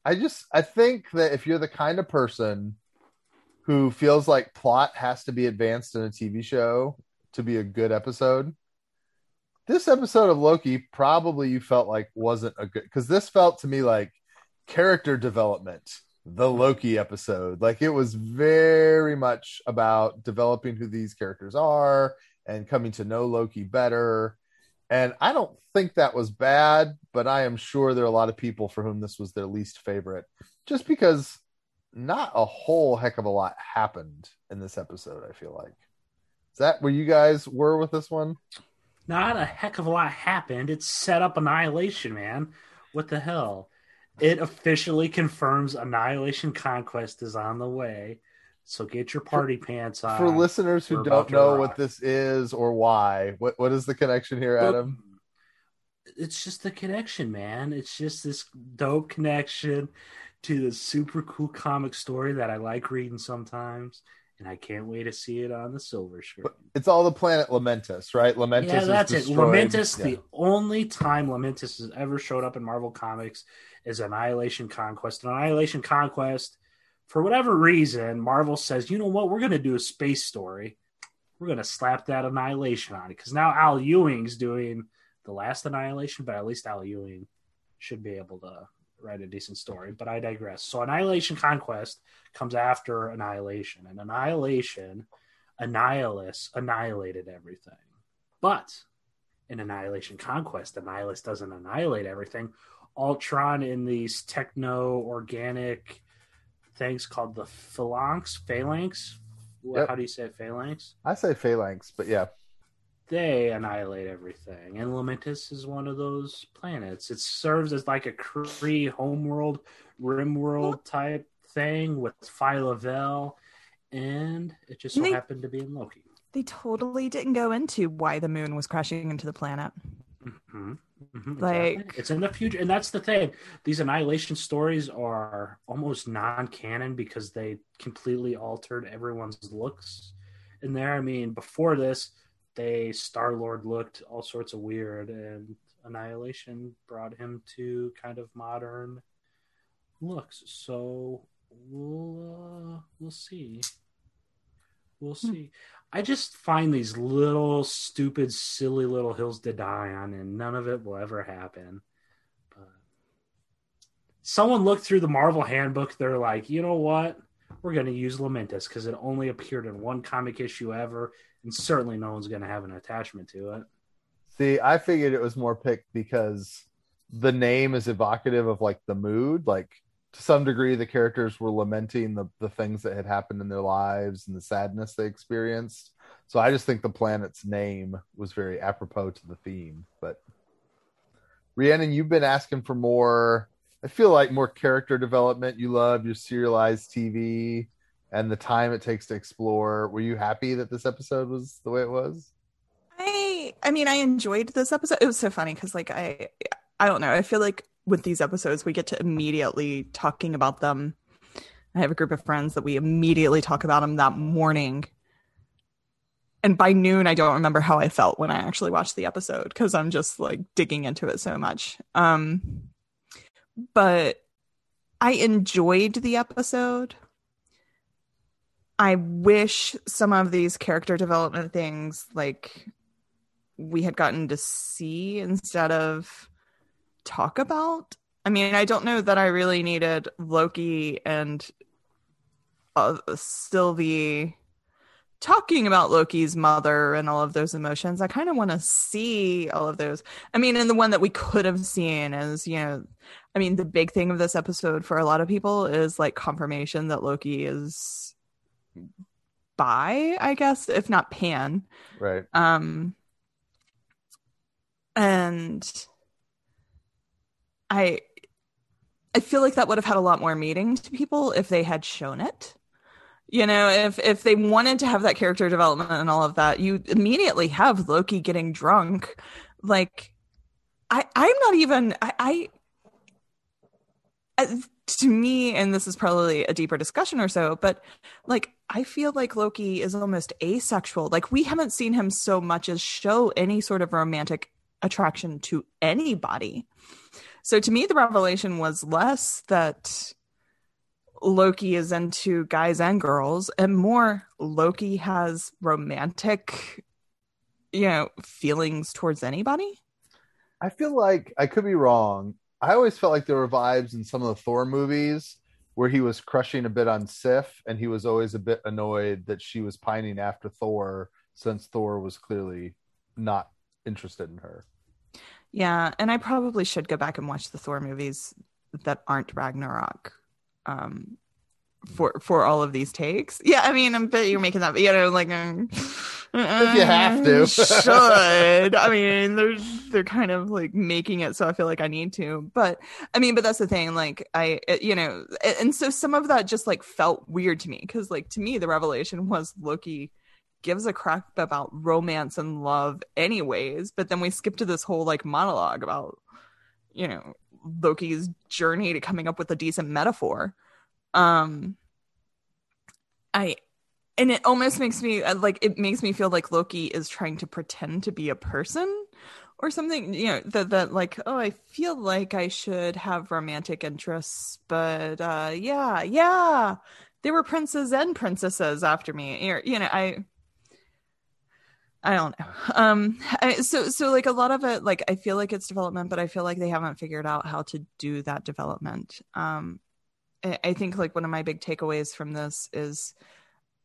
Speaker 1: I just I think that if you're the kind of person who feels like plot has to be advanced in a TV show to be a good episode, this episode of Loki probably you felt like wasn't a good because this felt to me like character development. The Loki episode, like it was very much about developing who these characters are and coming to know Loki better. And I don't think that was bad, but I am sure there are a lot of people for whom this was their least favorite, just because not a whole heck of a lot happened in this episode. I feel like is that where you guys were with this one?
Speaker 3: Not a heck of a lot happened. It set up Annihilation, man. What the hell? It officially confirms Annihilation Conquest is on the way. So get your party pants on.
Speaker 1: For listeners who don't know
Speaker 3: rock.
Speaker 1: what this is or why, what what is the connection here, Adam?
Speaker 3: It's just the connection, man. It's just this dope connection to the super cool comic story that I like reading sometimes, and I can't wait to see it on the silver screen.
Speaker 1: It's all the planet Lamentis, right? Lamentis
Speaker 3: yeah,
Speaker 1: is
Speaker 3: that's it. Lamentis,
Speaker 1: Yeah.
Speaker 3: the only time Lamentis has ever showed up in Marvel Comics is Annihilation Conquest. And Annihilation Conquest, for whatever reason, Marvel says, you know what, we're going to do a space story. We're going to slap that Annihilation on it because now Al Ewing's doing the last Annihilation, but at least Al Ewing should be able to write a decent story. But I digress. So Annihilation Conquest comes after Annihilation, and Annihilation, Annihilus annihilated everything. But in Annihilation Conquest, Annihilus doesn't annihilate everything. Ultron in these techno organic things called the phalanx, phalanx.
Speaker 1: Yep.
Speaker 3: How do you say it? phalanx?
Speaker 1: I say phalanx, but yeah.
Speaker 3: They annihilate everything, and Lamentis is one of those planets. It serves as like a Kree homeworld, rimworld type thing with Phyla-Vell, and it just so
Speaker 2: They-
Speaker 3: happened to be in Loki.
Speaker 2: They totally didn't go into why the moon was crashing into the planet.
Speaker 3: Mhm, mhm,
Speaker 2: Like-
Speaker 3: exactly. it's in the future, and that's the thing. These annihilation stories are almost non-canon because they completely altered everyone's looks in there. I mean, before this, they Star Lord looked all sorts of weird, and Annihilation brought him to kind of modern looks. So we'll uh, we'll see. We'll
Speaker 2: Hmm.
Speaker 3: see. I just find these little stupid, silly little hills to die on, and none of it will ever happen. But someone looked through the Marvel handbook. They're like, you know what? We're going to use Lamentis because it only appeared in one comic issue ever, and certainly no one's going to have an attachment to it.
Speaker 1: See, I figured it was more picked because the name is evocative of like the mood. Like to some degree, the characters were lamenting the, the things that had happened in their lives and the sadness they experienced. So I just think the planet's name was very apropos to the theme. But Rhiannon, you've been asking for more. I feel like more character development. You love your serialized TV and the time it takes to explore. Were you happy that this episode was the way it was?
Speaker 2: I I mean I enjoyed this episode. It was so funny because like I I don't know. I feel like with these episodes we get to immediately talking about them. I have a group of friends that we immediately talk about them that morning. And by noon I don't remember how I felt when I actually watched the episode because I'm just like digging into it so much. Um but I enjoyed the episode. I wish some of these character development things like we had gotten to see instead of talk about. I mean, I don't know that I really needed Loki and uh, Sylvie talking about Loki's mother and all of those emotions. I kind of want to see all of those. I mean, and the one that we could have seen is, you know, I mean, the big thing of this episode for a lot of people is like confirmation that Loki is bi, I guess, if not pan.
Speaker 1: Right.
Speaker 2: Um and I I feel like that would have had a lot more meaning to people if they had shown it. You know, if if they wanted to have that character development and all of that, you immediately have Loki getting drunk. Like I I'm not even I, I to me, and this is probably a deeper discussion or so, but like I feel like Loki is almost asexual. Like we haven't seen him so much as show any sort of romantic attraction to anybody. So to me, the revelation was less that Loki is into guys and girls, and more Loki has romantic, you know, feelings towards anybody.
Speaker 1: I feel like I could be wrong. I always felt like there were vibes in some of the Thor movies where he was crushing a bit on Sif, and he was always a bit annoyed that she was pining after Thor, since Thor was clearly not interested in her.
Speaker 2: Yeah, and I probably should go back and watch the Thor movies that aren't Ragnarok. Um, for for all of these takes, yeah. I mean, I'm bet you're making that, but you know, like um,
Speaker 1: If you have to.
Speaker 2: should. I mean, they're they're kind of like making it so I feel like I need to, but I mean, but that's the thing. Like, I, it- you know, and- and so some of that just like felt weird to me because, like, to me, the revelation was Loki gives a crap about romance and love anyways but then we skip to this whole like monologue about you know loki's journey to coming up with a decent metaphor. Um i and it almost makes me uh, like it makes me feel like loki is trying to pretend to be a person or something you know that that like oh i feel like i should have romantic interests but uh yeah yeah there were princes and princesses after me. You know i i don't know um I, so so like a lot of it like i feel like it's development but i feel like they haven't figured out how to do that development um i, I think like one of my big takeaways from this is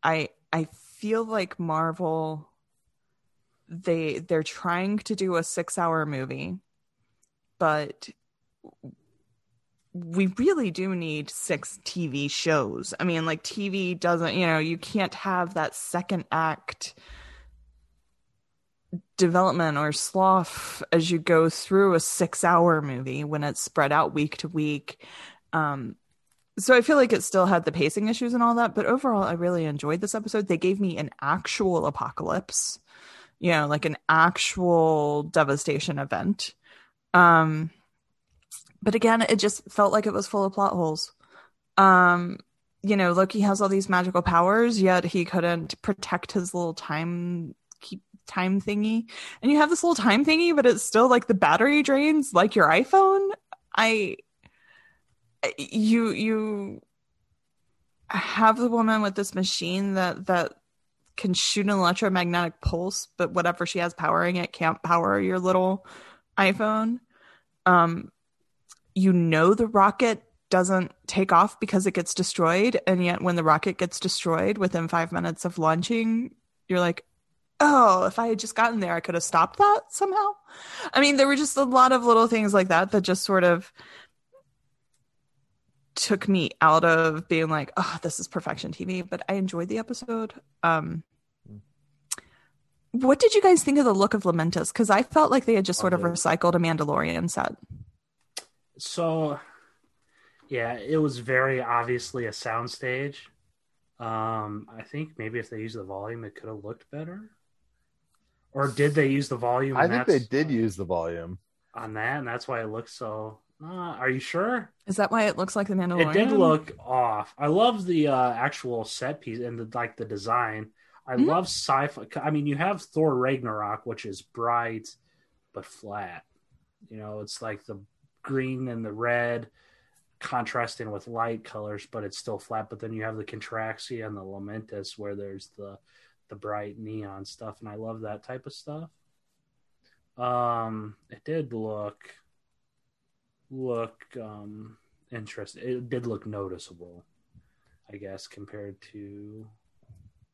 Speaker 2: i i feel like marvel they they're trying to do a 6 hour movie but we really do need six TV shows. I mean, like TV doesn't, you know, you can't have that second act development or slough as you go through a 6-hour movie when it's spread out week to week. Um so I feel like it still had the pacing issues and all that, but overall I really enjoyed this episode. They gave me an actual apocalypse you know, like an actual devastation event. Um, but again, it just felt like it was full of plot holes. Um, you know, Loki has all these magical powers, yet he couldn't protect his little time time thingy. And you have this little time thingy, but it's still like the battery drains like your iPhone. I you you have the woman with this machine that that can shoot an electromagnetic pulse, but whatever she has powering it can't power your little iPhone. Um, you know the rocket doesn't take off because it gets destroyed, and yet when the rocket gets destroyed within five minutes of launching, you're like, oh, if I had just gotten there, I could have stopped that somehow. I mean, there were just a lot of little things like that that just sort of took me out of being like, oh, this is perfection TV, but I enjoyed the episode. Um, what did you guys think of the look of Lamentis? Because I felt like they had just sort of recycled a Mandalorian set.
Speaker 3: So, yeah, it was very obviously a soundstage. Um, I think maybe if they used the volume, it could have looked better. Or did they use the volume?
Speaker 1: I think they did use the volume
Speaker 3: on that, and that's why it looks so uh, are you sure?
Speaker 2: Is that why it looks like the Mandalorian?
Speaker 3: It did look off. I love the uh, actual set piece and the, like the design. I mm-hmm. love sci-fi. I mean, you have Thor Ragnarok, which is bright but flat. You know, it's like the green and the red contrasting with light colors, but it's still flat. But then you have the Contraxia and the Lamentis, where there's the the bright neon stuff, and I love that type of stuff. Um, it did look look um, interesting. It did look noticeable, I guess, compared to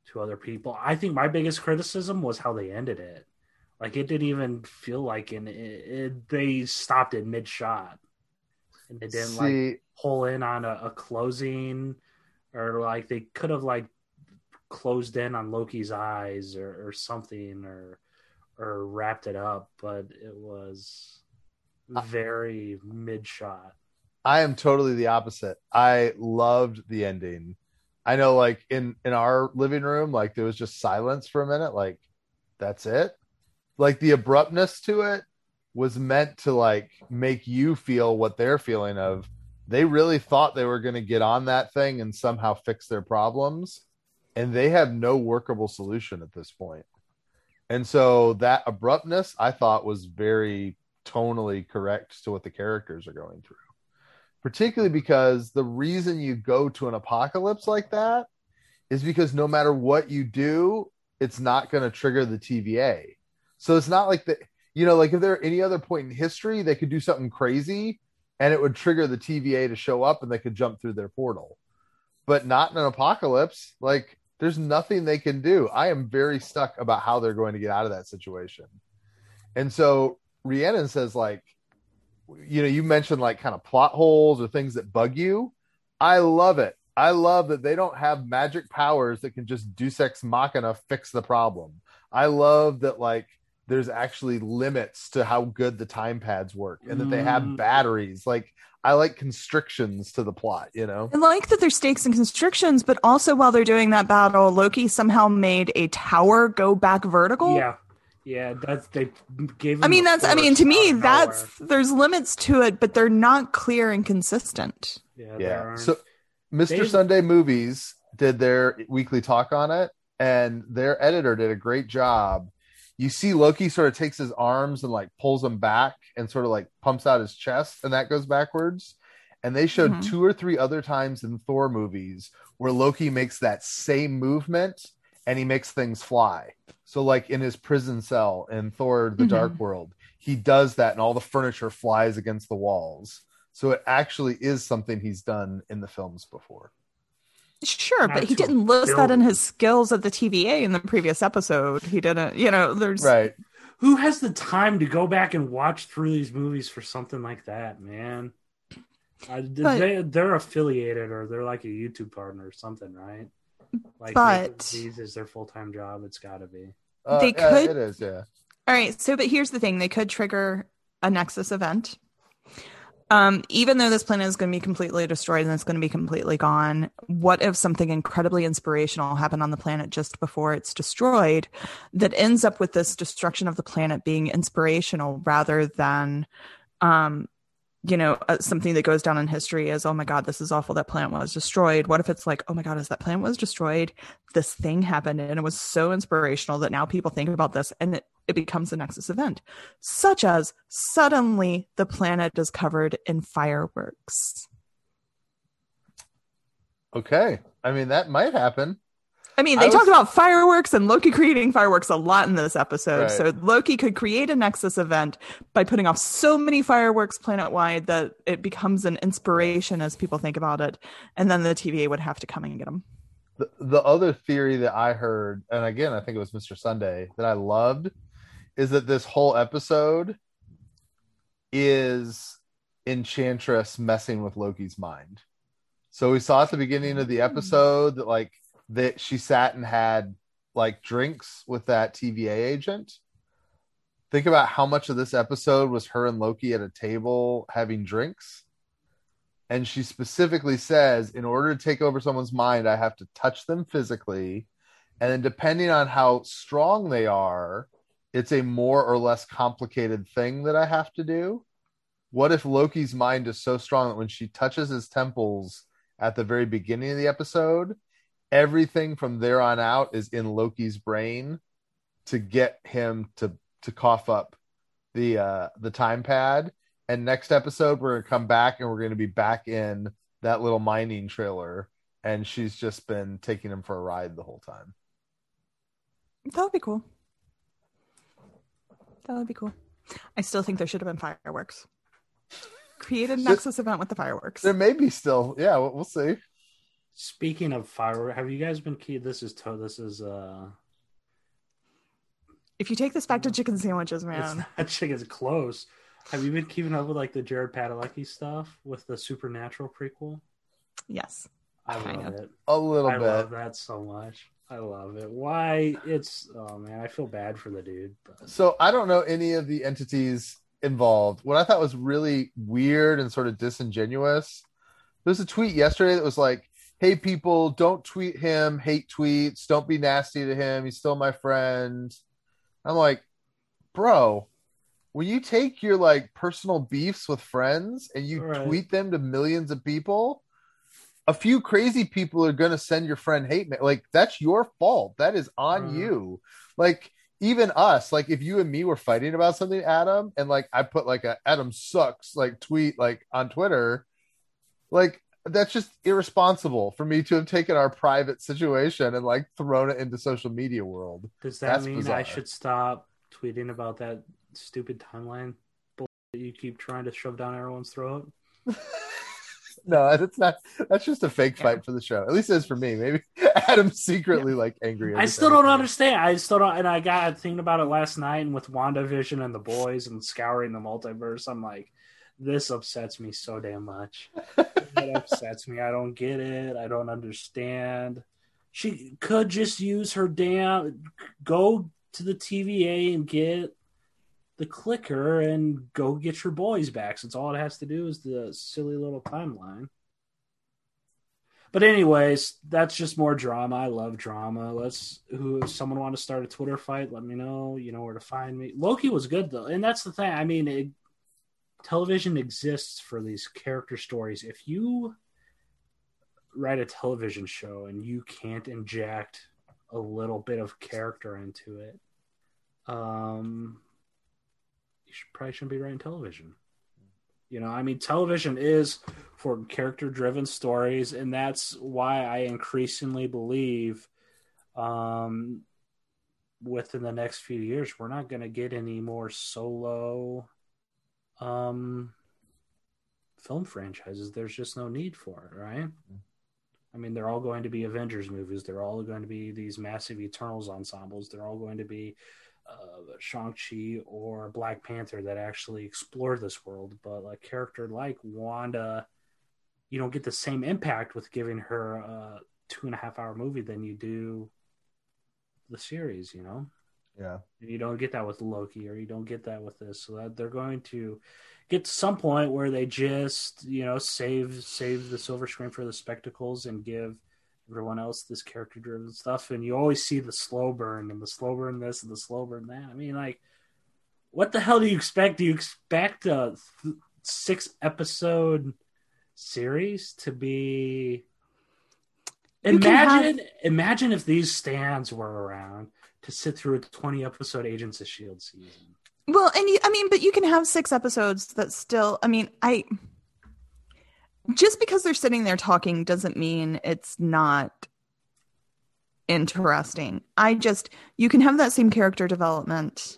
Speaker 3: to other people. I think my biggest criticism was how they ended it. Like it didn't even feel like in it, it they stopped it mid shot, and they didn't See, like pull in on a, a closing, or like they could have like closed in on Loki's eyes or, or something, or or wrapped it up, but it was very mid shot.
Speaker 1: I am totally the opposite. I loved the ending. I know like in in our living room like there was just silence for a minute like that's it. Like the abruptness to it was meant to like make you feel what they're feeling of they really thought they were going to get on that thing and somehow fix their problems and they have no workable solution at this point. And so that abruptness I thought was very tonally correct to what the characters are going through. Particularly because the reason you go to an apocalypse like that is because no matter what you do, it's not going to trigger the TVA. So it's not like the you know, like if there any other point in history, they could do something crazy and it would trigger the TVA to show up and they could jump through their portal. But not in an apocalypse. Like there's nothing they can do. I am very stuck about how they're going to get out of that situation. And so Rhiannon says like, you know, you mentioned like kind of plot holes or things that bug you. I love it. I love that they don't have magic powers that can just deus ex machina fix the problem. I love that like there's actually limits to how good the time pads work and that they have mm. batteries. Like I like constrictions to the plot, you know.
Speaker 2: I like that there's stakes and constrictions, but also while they're doing that battle, Loki somehow made a tower go back vertical.
Speaker 3: Yeah. Yeah, that's they gave.
Speaker 2: I mean, that's. I mean, to me, that's there's limits to it, but they're not clear and consistent.
Speaker 1: Yeah. yeah. So, Mr. Sunday Movies did their weekly talk on it, and their editor did a great job. You see Loki sort of takes his arms and like pulls them back and sort of like pumps out his chest, and that goes backwards. And they showed
Speaker 2: Mhm.
Speaker 1: two or three other times in Thor movies where Loki makes that same movement and he makes things fly. So, like in his prison cell in Thor: The
Speaker 2: Mhm.
Speaker 1: Dark World, he does that, and all the furniture flies against the walls. So it actually is something he's done in the films before.
Speaker 2: Sure, but he didn't list that in his skills at the TVA in the previous episode. He didn't, you know, there's
Speaker 1: Right.
Speaker 3: Who has the time to go back and watch through these movies for something like that, man? Uh,
Speaker 2: But-
Speaker 3: they they're affiliated or they're like a YouTube partner or something, right? Like
Speaker 2: But-
Speaker 3: these is their full time job. It's got to be.
Speaker 1: Uh,
Speaker 2: They
Speaker 1: yeah,
Speaker 2: could-
Speaker 1: It is, yeah.
Speaker 2: All right. So, but here's the thing: they could trigger a Nexus event. Um, even though this planet is going to be completely destroyed and it's going to be completely gone, what if something incredibly inspirational happened on the planet just before it's destroyed that ends up with this destruction of the planet being inspirational rather than, um, you know, uh, something that goes down in history as, oh my God, this is awful. That planet was destroyed. What if it's like, oh my God, as that planet was destroyed, this thing happened and it was so inspirational that now people think about this and it, it becomes a Nexus event, such as suddenly the planet is covered in fireworks.
Speaker 1: Okay. I mean, that might happen.
Speaker 2: I mean,
Speaker 1: I
Speaker 2: they
Speaker 1: was-
Speaker 2: talked about fireworks and Loki creating fireworks a lot in this episode.
Speaker 1: Right.
Speaker 2: So Loki could create a Nexus event by putting off so many fireworks planet wide that it becomes an inspiration as people think about it. And then the TVA would have to come and get them.
Speaker 1: The, the other theory that I heard, and again, I think it was Mr. Sunday that I loved, is that this whole episode is Enchantress messing with Loki's mind. So we saw at the beginning of the mm. episode that like that she sat and had like drinks with that TVA agent. Think about how much of this episode was her and Loki at a table having drinks. And she specifically says, in order to take over someone's mind, I have to touch them physically. And then, depending on how strong they are, it's a more or less complicated thing that I have to do. What if Loki's mind is so strong that when she touches his temples at the very beginning of the episode, everything from there on out is in Loki's brain to get him to to cough up the uh the time pad and next episode we're gonna come back and we're gonna be back in that little mining trailer and she's just been taking him for a ride the whole time
Speaker 2: That would be cool. That would be cool. I still think there should have been fireworks. Create a Nexus event with the fireworks.
Speaker 1: there may be still yeah we'll, we'll see
Speaker 3: Speaking of fireworks, have you guys been key? This is to, this is uh,
Speaker 2: If you take this back to chicken sandwiches,
Speaker 3: it's
Speaker 2: man.
Speaker 3: not chicken. It's close. Have you been keeping up with like the Jared Padalecki stuff with the Supernatural prequel?
Speaker 2: Yes.
Speaker 3: I
Speaker 2: Kind
Speaker 3: love
Speaker 2: of.
Speaker 3: it.
Speaker 1: a little
Speaker 3: I
Speaker 1: bit
Speaker 3: love that so much. I love it. Why? It's oh man, I feel bad for the dude. But
Speaker 1: so i don't know any of the entities involved what i thought was really weird and sort of disingenuous There was a tweet yesterday that was like hey people don't tweet him hate tweets don't be nasty to him he's still my friend i'm like bro when you take your like personal beefs with friends and you
Speaker 3: Right.
Speaker 1: tweet them to millions of people a few crazy people are going to send your friend hate mail like that's your fault that is on
Speaker 3: Mhm.
Speaker 1: you like even us like if you and me were fighting about something adam and like i put like a adam sucks like tweet like on twitter like that's just irresponsible for me to have taken our private situation and like thrown it into social media world
Speaker 3: does that
Speaker 1: That's
Speaker 3: mean
Speaker 1: bizarre.
Speaker 3: I should stop tweeting about that stupid timeline bull that you keep trying to shove down everyone's throat?
Speaker 1: no that's not that's just a fake fight for the show at least it is for me maybe adam's secretly like angry
Speaker 3: I still don't understand. I still don't, and I got thinking about it last night, and with WandaVision and the boys and scouring the multiverse, I'm like, this upsets me so damn much. it upsets me. I don't get it. I don't understand. She could just use her damn go to the TVA and get the clicker and go get your boys back. Since all it has to do is the silly little timeline. But anyways, that's just more drama. I love drama. Let's who if someone want to start a Twitter fight, let me know. You know where to find me. Loki was good though, and that's the thing. I mean, it, television exists for these character stories. If you write a television show and you can't inject a little bit of character into it, um, you should, probably shouldn't be writing television. You know, I mean, television is for character driven stories, and that's why I increasingly believe um, within the next few years, we're not going to get any more solo um, film franchises. There's just no need for it, right? I mean, they're all going to be Avengers movies. They're all going to be these massive Eternals ensembles. They're all going to be uh, Shang-Chi or Black Panther that actually explore this world. But a character like Wanda, you don't get the same impact with giving her a two and a half hour movie than you do the series, you know?
Speaker 1: Yeah.
Speaker 3: And you don't get that with Loki or you don't get that with this. So that they're going to get to some point where they just, you know, save save the silver screen for the spectacles and give everyone else this character driven stuff. And you always see the slow burn and the slow burn this and the slow burn that. I mean, like, what the hell do you expect? Do you expect a th- six episode series to be
Speaker 2: can have-
Speaker 3: Imagine, imagine if these stands were around to sit through a twenty episode Agents of Shield season.
Speaker 2: Well, and you, I mean, but you can have six episodes that still, I mean, I just because they're sitting there talking doesn't mean it's not interesting. I just, you can have that same character development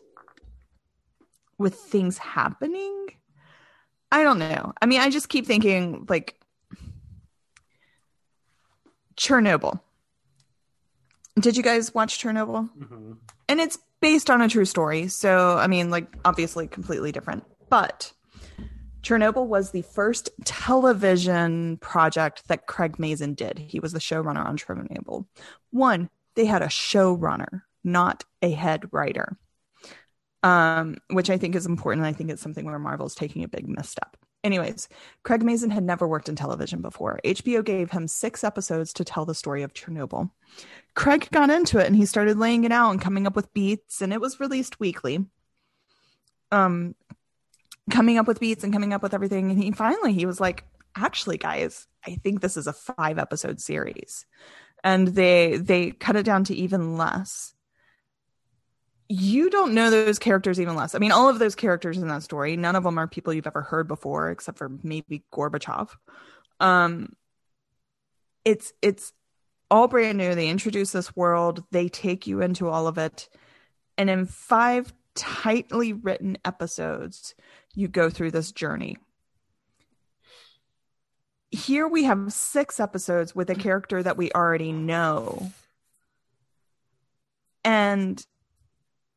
Speaker 2: with things happening. I don't know. I mean, I just keep thinking like Chernobyl. Did you guys watch Chernobyl?
Speaker 3: Mm-hmm.
Speaker 2: and it's based on a true story so i mean like obviously completely different but chernobyl was the first television project that craig mazin did. He was the showrunner on chernobyl. One they had a showrunner not a head writer um, which i think is important. I think it's something where marvel's taking a big misstep. Anyways craig mazin had never worked in television before. Hbo gave him six episodes to tell the story of chernobyl. Craig got into it and he started laying it out and coming up with beats. And it was released weekly. Um coming up with beats and coming up with everything and he finally he was like, "Actually, guys, I think this is a 5 episode series." And they they cut it down to even less. You don't know those characters even less. I mean, all of those characters in that story, none of them are people you've ever heard before except for maybe Gorbachev. Um it's it's all brand new. They introduce this world, they take you into all of it. And in five tightly written episodes, you go through this journey. Here we have six episodes with a character that we already know. And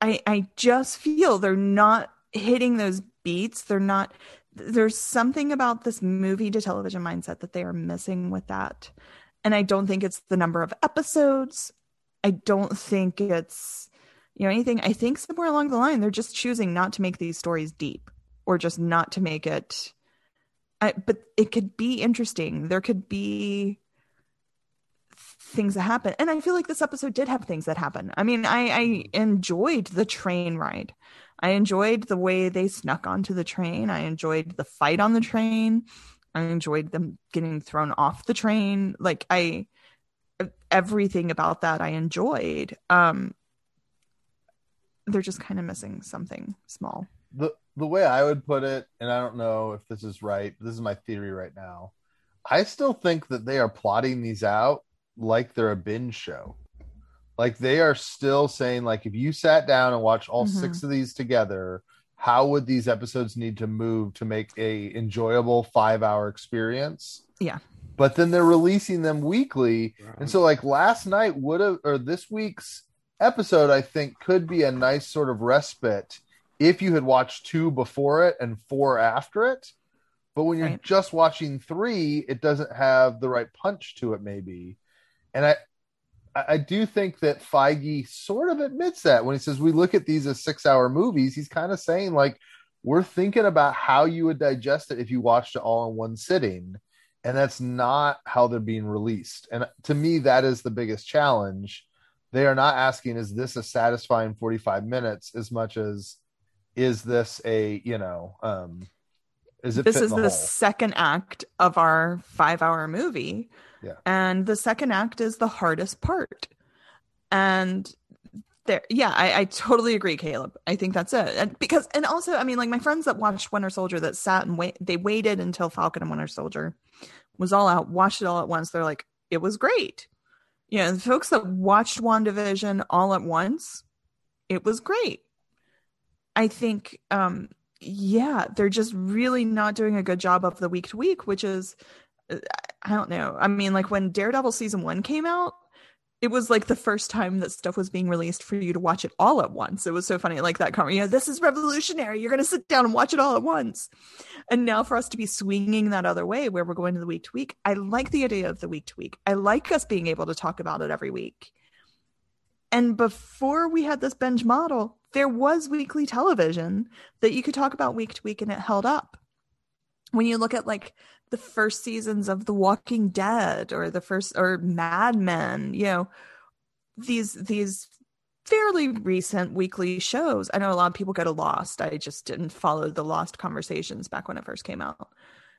Speaker 2: I I just feel they're not hitting those beats. They're not there's something about this movie to television mindset that they are missing with that. And I don't think it's the number of episodes. I don't think it's you know anything. I think somewhere along the line they're just choosing not to make these stories deep or just not to make it I, but it could be interesting. There could be things that happen. And I feel like this episode did have things that happen. I mean, I, I enjoyed the train ride. I enjoyed the way they snuck onto the train. I enjoyed the fight on the train. I enjoyed them getting thrown off the train. Like I everything about that I enjoyed. Um they're just kind of missing something small.
Speaker 1: the the way I would put it, and I don't know if this is right. This is my theory right now. I still think that they are plotting these out like they're a binge show. Like they are still saying, like, if you sat down and watched all
Speaker 2: Mhm.
Speaker 1: six of these together, how would these episodes need to move to make a enjoyable five hour experience?
Speaker 2: Yeah.
Speaker 1: But then they're releasing them weekly. And so, like last night would have, or this week's episode, I think could be a nice sort of respite if you had watched two before it and four after it. But when you're
Speaker 2: Right.
Speaker 1: just watching three, it doesn't have the right punch to it, maybe. And I, I I do think that Feige sort of admits that when he says we look at these as six hour movies, he's kind of saying like we're thinking about how you would digest it if you watched it all in one sitting. And that's not how they're being released. And to me, that is the biggest challenge. They are not asking, is this a satisfying 45 minutes as much as is this a, you know, um, is it
Speaker 2: this is the,
Speaker 1: the
Speaker 2: second act of our five hour movie.
Speaker 1: Yeah.
Speaker 2: And the second act is the hardest part. And there yeah I, I totally agree caleb i think that's it and because and also i mean like my friends that watched winter soldier that sat and wait they waited until falcon and winter soldier was all out watched it all at once they're like it was great you know the folks that watched wandavision all at once it was great i think um yeah they're just really not doing a good job of the week to week which is uh, i don't know i mean like when daredevil season one came out it was like the first time that stuff was being released for you to watch it all at once. It was so funny, like that comment. You know, this is revolutionary. You're going to sit down and watch it all at once. And now for us to be swinging that other way, where we're going to the week to week, I like the idea of the week to week. I like us being able to talk about it every week. And before we had this binge model, there was weekly television that you could talk about week to week, and it held up. When you look at like the first seasons of The Walking Dead or the first or Mad Men, you know, these these fairly recent weekly shows. I know a lot of people go to Lost. I just didn't follow the Lost conversations back when it first came out.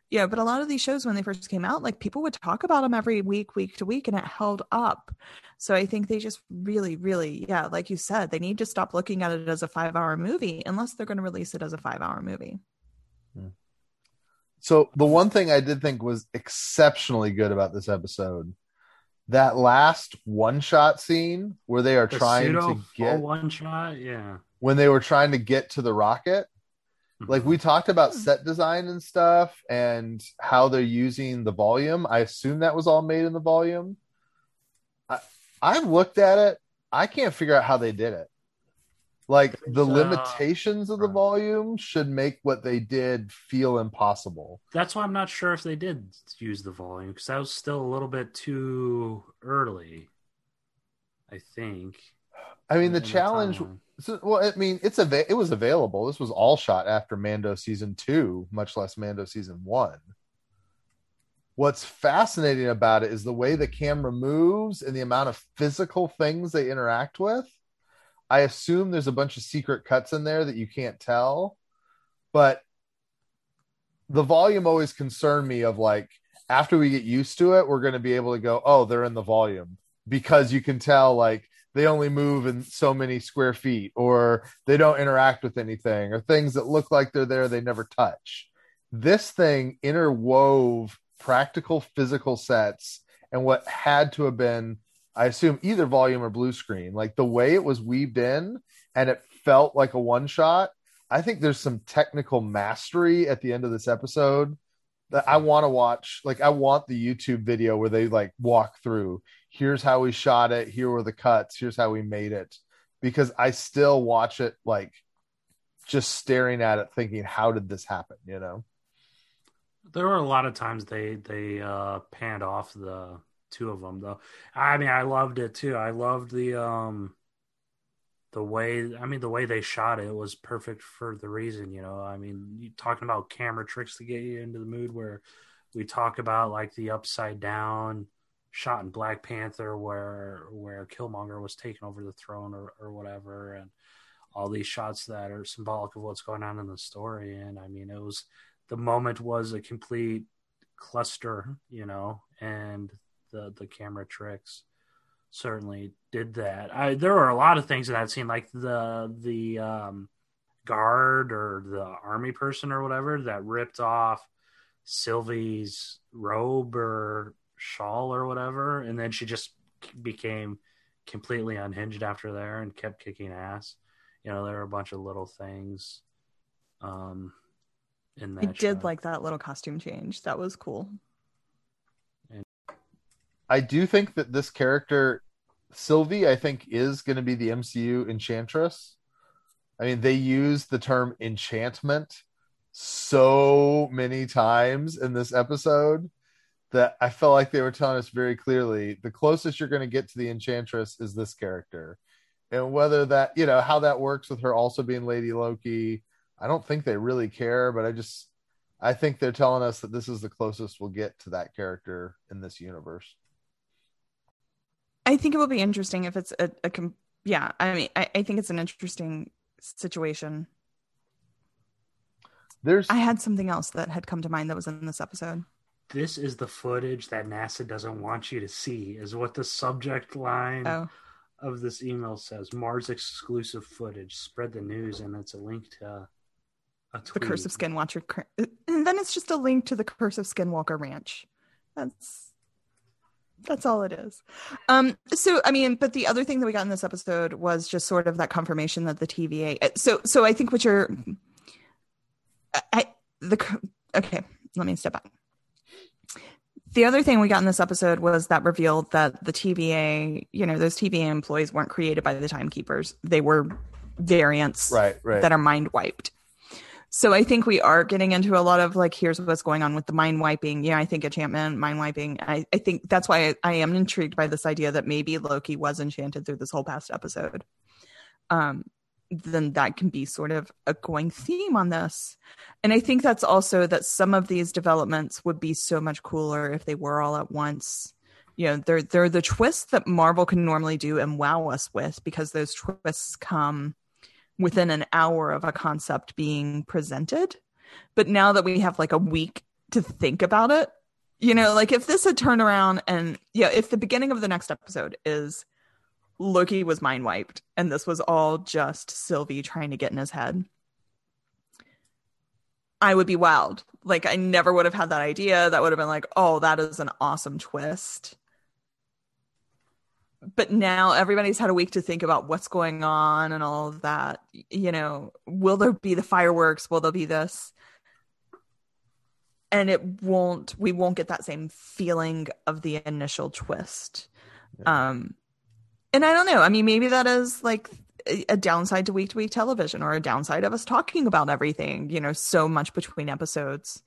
Speaker 2: Yeah, but a lot of these shows when they first came out, like people would talk about them every week, week to week, and it held up. So I think they just really, really, yeah, like you said, they need to stop looking at it as a five hour movie unless they're going to release it as a five hour movie.
Speaker 1: Hmm. So the one thing I did think was exceptionally good about this episode, that last one shot scene where they are
Speaker 3: The
Speaker 1: trying to get
Speaker 3: one shot. Yeah.
Speaker 1: when they were trying to get to the rocket. Like we talked about
Speaker 2: Hmm.
Speaker 1: set design and stuff and how they're using the volume. I assume that was all made in the volume. I I've looked at it. I can't figure out how they did it. Like the
Speaker 3: So-
Speaker 1: limitations of the
Speaker 3: Right.
Speaker 1: volume should make what they did feel impossible.
Speaker 3: That's why I'm not sure if they did use the volume because that was still a little bit too early. I think.
Speaker 1: I mean, the challenge. So, well, I mean, it's a it was available. This was all shot after Mando season two, much less Mando season one. What's fascinating about it is the way the camera moves and the amount of physical things they interact with. I assume there's a bunch of secret cuts in there that you can't tell, but the volume always concerned me of like after we get used to it, we're going to be able to go, oh, they're in the volume because you can tell like they only move in so many square feet or they don't interact with anything or things that look like they're there they never touch. This thing interwove practical physical sets and what had to have been i assume either volume or blue screen. Like the way it was weaved in and it felt like a one shot i think there's some technical mastery at the end of this episode that i want to watch like i want the youtube video where they like walk through here's how we shot it here were the cuts here's how we made it because i still watch it like just staring at it thinking how did this happen you know
Speaker 3: There were a lot of times they they uh panned off the two of them though. I mean, I loved it too. I loved the um the way I mean the way they shot it was perfect for the reason, you know. I mean, talking about camera tricks to get you into the mood where we talk about like the upside down shot in Black Panther where where Killmonger was taking over the throne or, or whatever and all these shots that are symbolic of what's going on in the story and I mean it was the moment was a complete cluster, you know, and the the camera tricks certainly did that. I there were a lot of things that I've seen, like the the um, guard or the army person or whatever that ripped off Sylvie's robe or shawl or whatever, and then she just became completely unhinged after there and kept kicking ass. You know, there were a bunch of little things. Um, in that
Speaker 2: I did
Speaker 3: shot.
Speaker 2: like that little costume change. That was cool.
Speaker 1: I do think that this character sylvie i think is going to be the mcu enchantress. I mean they use the term enchantment so many times in this episode that i felt like they were telling us very clearly the closest you're going to get to the enchantress is this character. And whether that you know how that works with her also being lady loki i don't think they really care but i just i think they're telling us that this is the closest we'll get to that character in this universe
Speaker 2: I think it will be interesting if it's a, a com- yeah. I mean, I, I think it's an interesting situation.
Speaker 1: there's
Speaker 2: I had something else that had come to mind that was in this episode.
Speaker 3: this is the footage that NASA doesn't want you to see, is what the subject line
Speaker 2: Oh,
Speaker 3: of this email says Mars exclusive footage. Spread the news, and it's a link to a tweet.
Speaker 2: The Curse of Skinwalker, cur- and then it's just a link to the Curse of Skinwalker Ranch. That's that's all it is. Um, so I mean, but the other thing that we got in this episode was just sort of that confirmation that the TVA. uh, So so I think what you're, I, I the okay. Let me step back. The other thing we got in this episode was that revealed that the TVA, you know, those TVA employees weren't created by the timekeepers. They were variants
Speaker 1: Right, right.
Speaker 2: that are mind wiped. So I think we are getting into a lot of like, here's what's going on with the mind wiping. Yeah, I think enchantment, mind wiping. I, I think that's why I, I am intrigued by this idea that maybe Loki was enchanted through this whole past episode. Um, then that can be sort of a going theme on this. And I think that's also that some of these developments would be so much cooler if they were all at once. You know, they're they're the twists that Marvel can normally do and wow us with because those twists come within an hour of a concept being presented. But now that we have like a week to think about it, you know, like if this had turned around and yeah, if the beginning of the next episode is Loki was mind wiped and this was all just Sylvie trying to get in his head, I would be wild. Like I never would have had that idea. That would have been like, oh, that is an awesome twist. But now everybody's had a week to think about what's going on and all of that. You know, will there be the fireworks? Will there be this? And it won't, we won't get that same feeling of the initial twist. Um, and I don't know. I mean, maybe that is like a a downside to week to week television or a downside of us talking about everything, you know, so much between episodes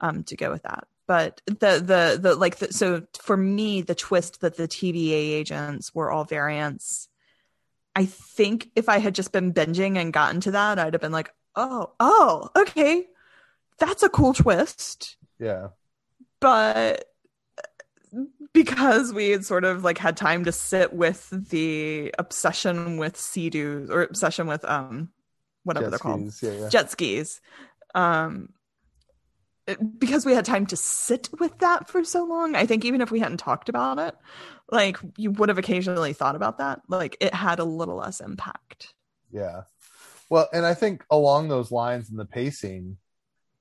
Speaker 2: um, to go with that. But the, the, the, like, the, so for me, the twist that the TVA agents were all variants, I think if I had just been binging and gotten to that, I'd have been like, oh, oh, okay. That's a cool twist
Speaker 1: yeah.
Speaker 2: but because we had sort of like had time to sit with the obsession with sea or obsession with um whatever
Speaker 1: Jet
Speaker 2: they're called
Speaker 1: Yeah, yeah.
Speaker 2: jet skis um because we had time to sit with that for so long i think even if we hadn't talked about it like you would have occasionally thought about that like it had a little less impact
Speaker 1: Yeah. Well, and I think along those lines in the pacing,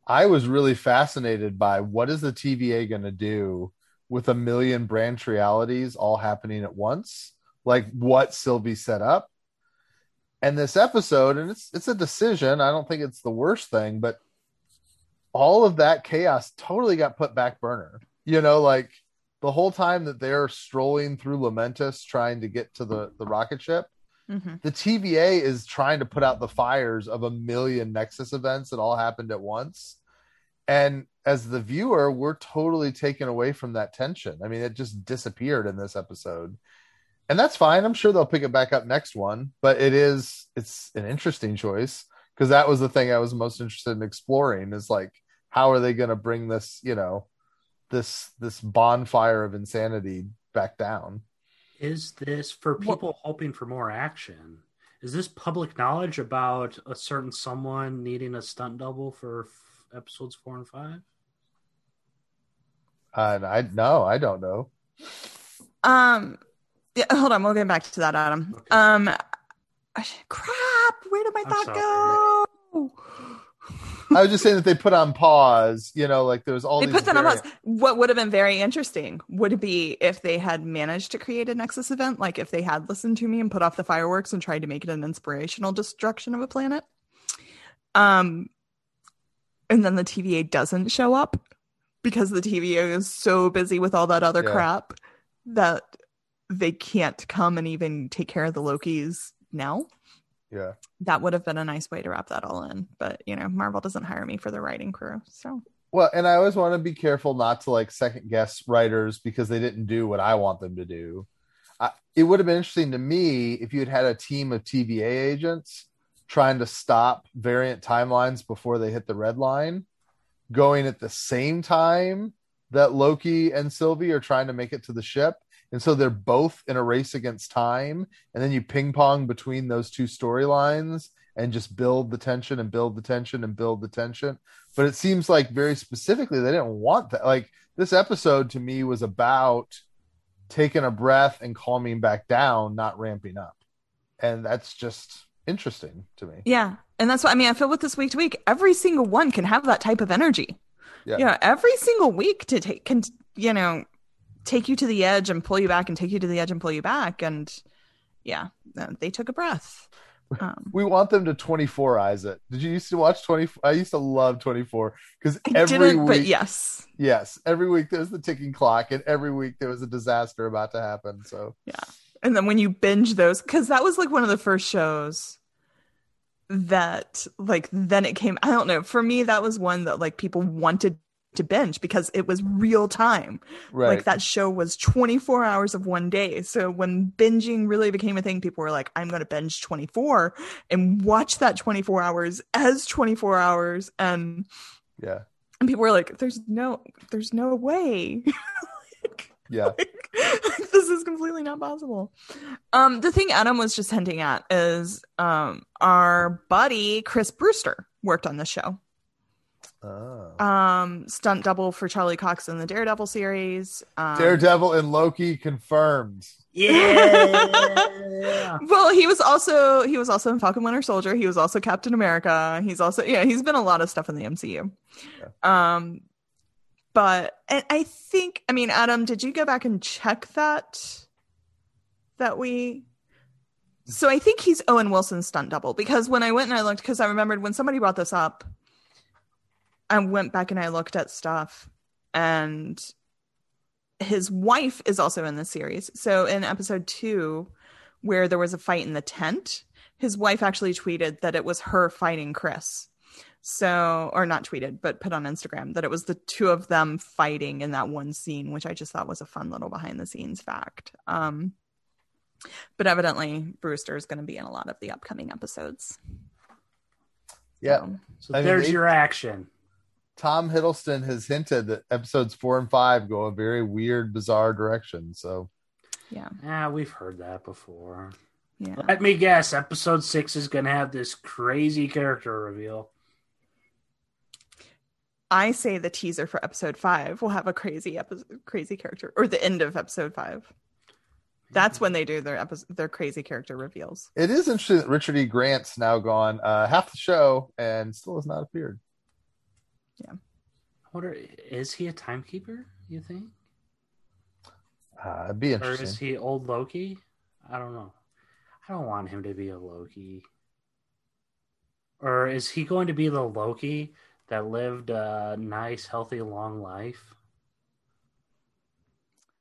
Speaker 1: I was really fascinated by what is the TVA going to do with a million branch realities all happening at once, like what Sylvie set up. And this episode, and it's it's a decision. I don't think it's the worst thing, but all of that chaos totally got put back burner. You know, like the whole time that they're strolling through Lamentis trying to get to the the rocket ship,
Speaker 2: Mhm.
Speaker 1: the TVA is trying to put out the fires of a million Nexus events that all happened at once. And as the viewer, we're totally taken away from that tension. I mean, it just disappeared in this episode. And that's fine. I'm sure they'll pick it back up next one, but it is it's an interesting choice because that was the thing I was most interested in exploring is like how are they going to bring this, you know, this this bonfire of insanity back down?
Speaker 3: Is this for
Speaker 2: What-
Speaker 3: people hoping for more action? Is this public knowledge about a certain someone needing a stunt double for f- episodes four and five?
Speaker 1: And I no, I don't know.
Speaker 2: Um, yeah, hold on, we'll get back to that, Adam.
Speaker 3: Okay.
Speaker 2: Um, crap, where did my
Speaker 3: I'm
Speaker 2: thought
Speaker 3: sorry.
Speaker 2: go?
Speaker 1: I was just saying that they put on pause, you know, like there's all
Speaker 2: They
Speaker 1: these
Speaker 2: put that on pause. What would have been very interesting would be if they had managed to create a Nexus event, like if they had listened to me and put off the fireworks and tried to make it an inspirational destruction of a planet. Um, and then the TVA doesn't show up because the TVA is so busy with all that other
Speaker 1: Yeah.
Speaker 2: crap that they can't come and even take care of the Lokis now.
Speaker 1: Yeah.
Speaker 2: That would have been a nice way to wrap that all in. But you know, Marvel doesn't hire me for the writing crew, so
Speaker 1: Well, and I always want to be careful not to like second guess writers because they didn't do what I want them to do. I, it would have been interesting to me if you had had a team of TVA agents trying to stop variant timelines before they hit the red line, going at the same time that Loki and Sylvie are trying to make it to the ship. And so they're both in a race against time. And then you ping pong between those two storylines and just build the tension and build the tension and build the tension. But it seems like very specifically they didn't want that. Like this episode to me was about taking a breath and calming back down, not ramping up. And that's just interesting to me.
Speaker 2: Yeah. And that's what I mean. I feel with this week to week, every single one can have that type of energy.
Speaker 1: Yeah.
Speaker 2: Yeah. every single week to take, can, you know, take you to the edge and pull you back and take you to the edge and pull you back. And yeah, they took a breath. Um,
Speaker 1: We want them to 24 eyes it. Did you used to watch 20? I used to love 24 because every
Speaker 2: didn't,
Speaker 1: week,
Speaker 2: but yes.
Speaker 1: yes, every week there's the ticking clock, and every week there was a disaster about to happen. So Yeah.
Speaker 2: And then when you binge those, because that was like one of the first shows that, like, then it came. I don't know. For me, that was one that like people wanted to binge because it was real time.
Speaker 1: right,
Speaker 2: Like that show was 24 hours of one day. So when binging really became a thing, people were like, I'm going to binge 24 and watch that 24 hours as 24 hours. And,
Speaker 1: yeah,
Speaker 2: and people were like, there's no, there's no way.
Speaker 1: yeah,
Speaker 2: like, this is completely not possible. Um, the thing Adam was just hinting at is um, our buddy Chris Brewster worked on this show.
Speaker 1: Oh.
Speaker 2: Um, stunt double for Charlie Cox in the Daredevil series. Um,
Speaker 1: Daredevil and Loki confirmed.
Speaker 3: Yeah.
Speaker 2: Well, he was also he was also in Falcon Winter Soldier. He was also Captain America. He's also yeah, he's been a lot of stuff in the MCU. Um but and I think I mean Adam, did you go back and check that that we So I think he's Owen Wilson's stunt double because when I went and I looked cuz I remembered when somebody brought this up I went back and I looked at stuff and his wife is also in the series. So in episode 2 where there was a fight in the tent, his wife actually tweeted that it was her fighting Chris. So, or not tweeted, but put on Instagram that it was the two of them fighting in that one scene, which I just thought was a fun little behind the scenes fact. Um, but evidently, Brewster is going to be in a lot of the upcoming episodes.
Speaker 1: Yeah,
Speaker 2: So,
Speaker 3: So
Speaker 1: I mean,
Speaker 3: there's
Speaker 1: they-
Speaker 3: your action.
Speaker 1: Tom Hiddleston has hinted that episodes four and five go a very weird, bizarre direction. So
Speaker 2: yeah,
Speaker 3: Ah, we've heard that before.
Speaker 2: yeah.
Speaker 3: Let me guess, episode six is gonna have this crazy character reveal.
Speaker 2: I say the teaser for episode five will have a crazy episode, crazy character, or the end of episode five. That's when they do their episode, their crazy character reveals.
Speaker 1: it is interesting that Richard E. Grant's now gone uh, half the show and still has not appeared.
Speaker 3: I wonder, is he a timekeeper? You think,
Speaker 1: Uh, it'd be interesting.
Speaker 3: or is he old Loki? I don't know. I don't want him to be a Loki. Or is he going to be the Loki that lived a nice, healthy, long life?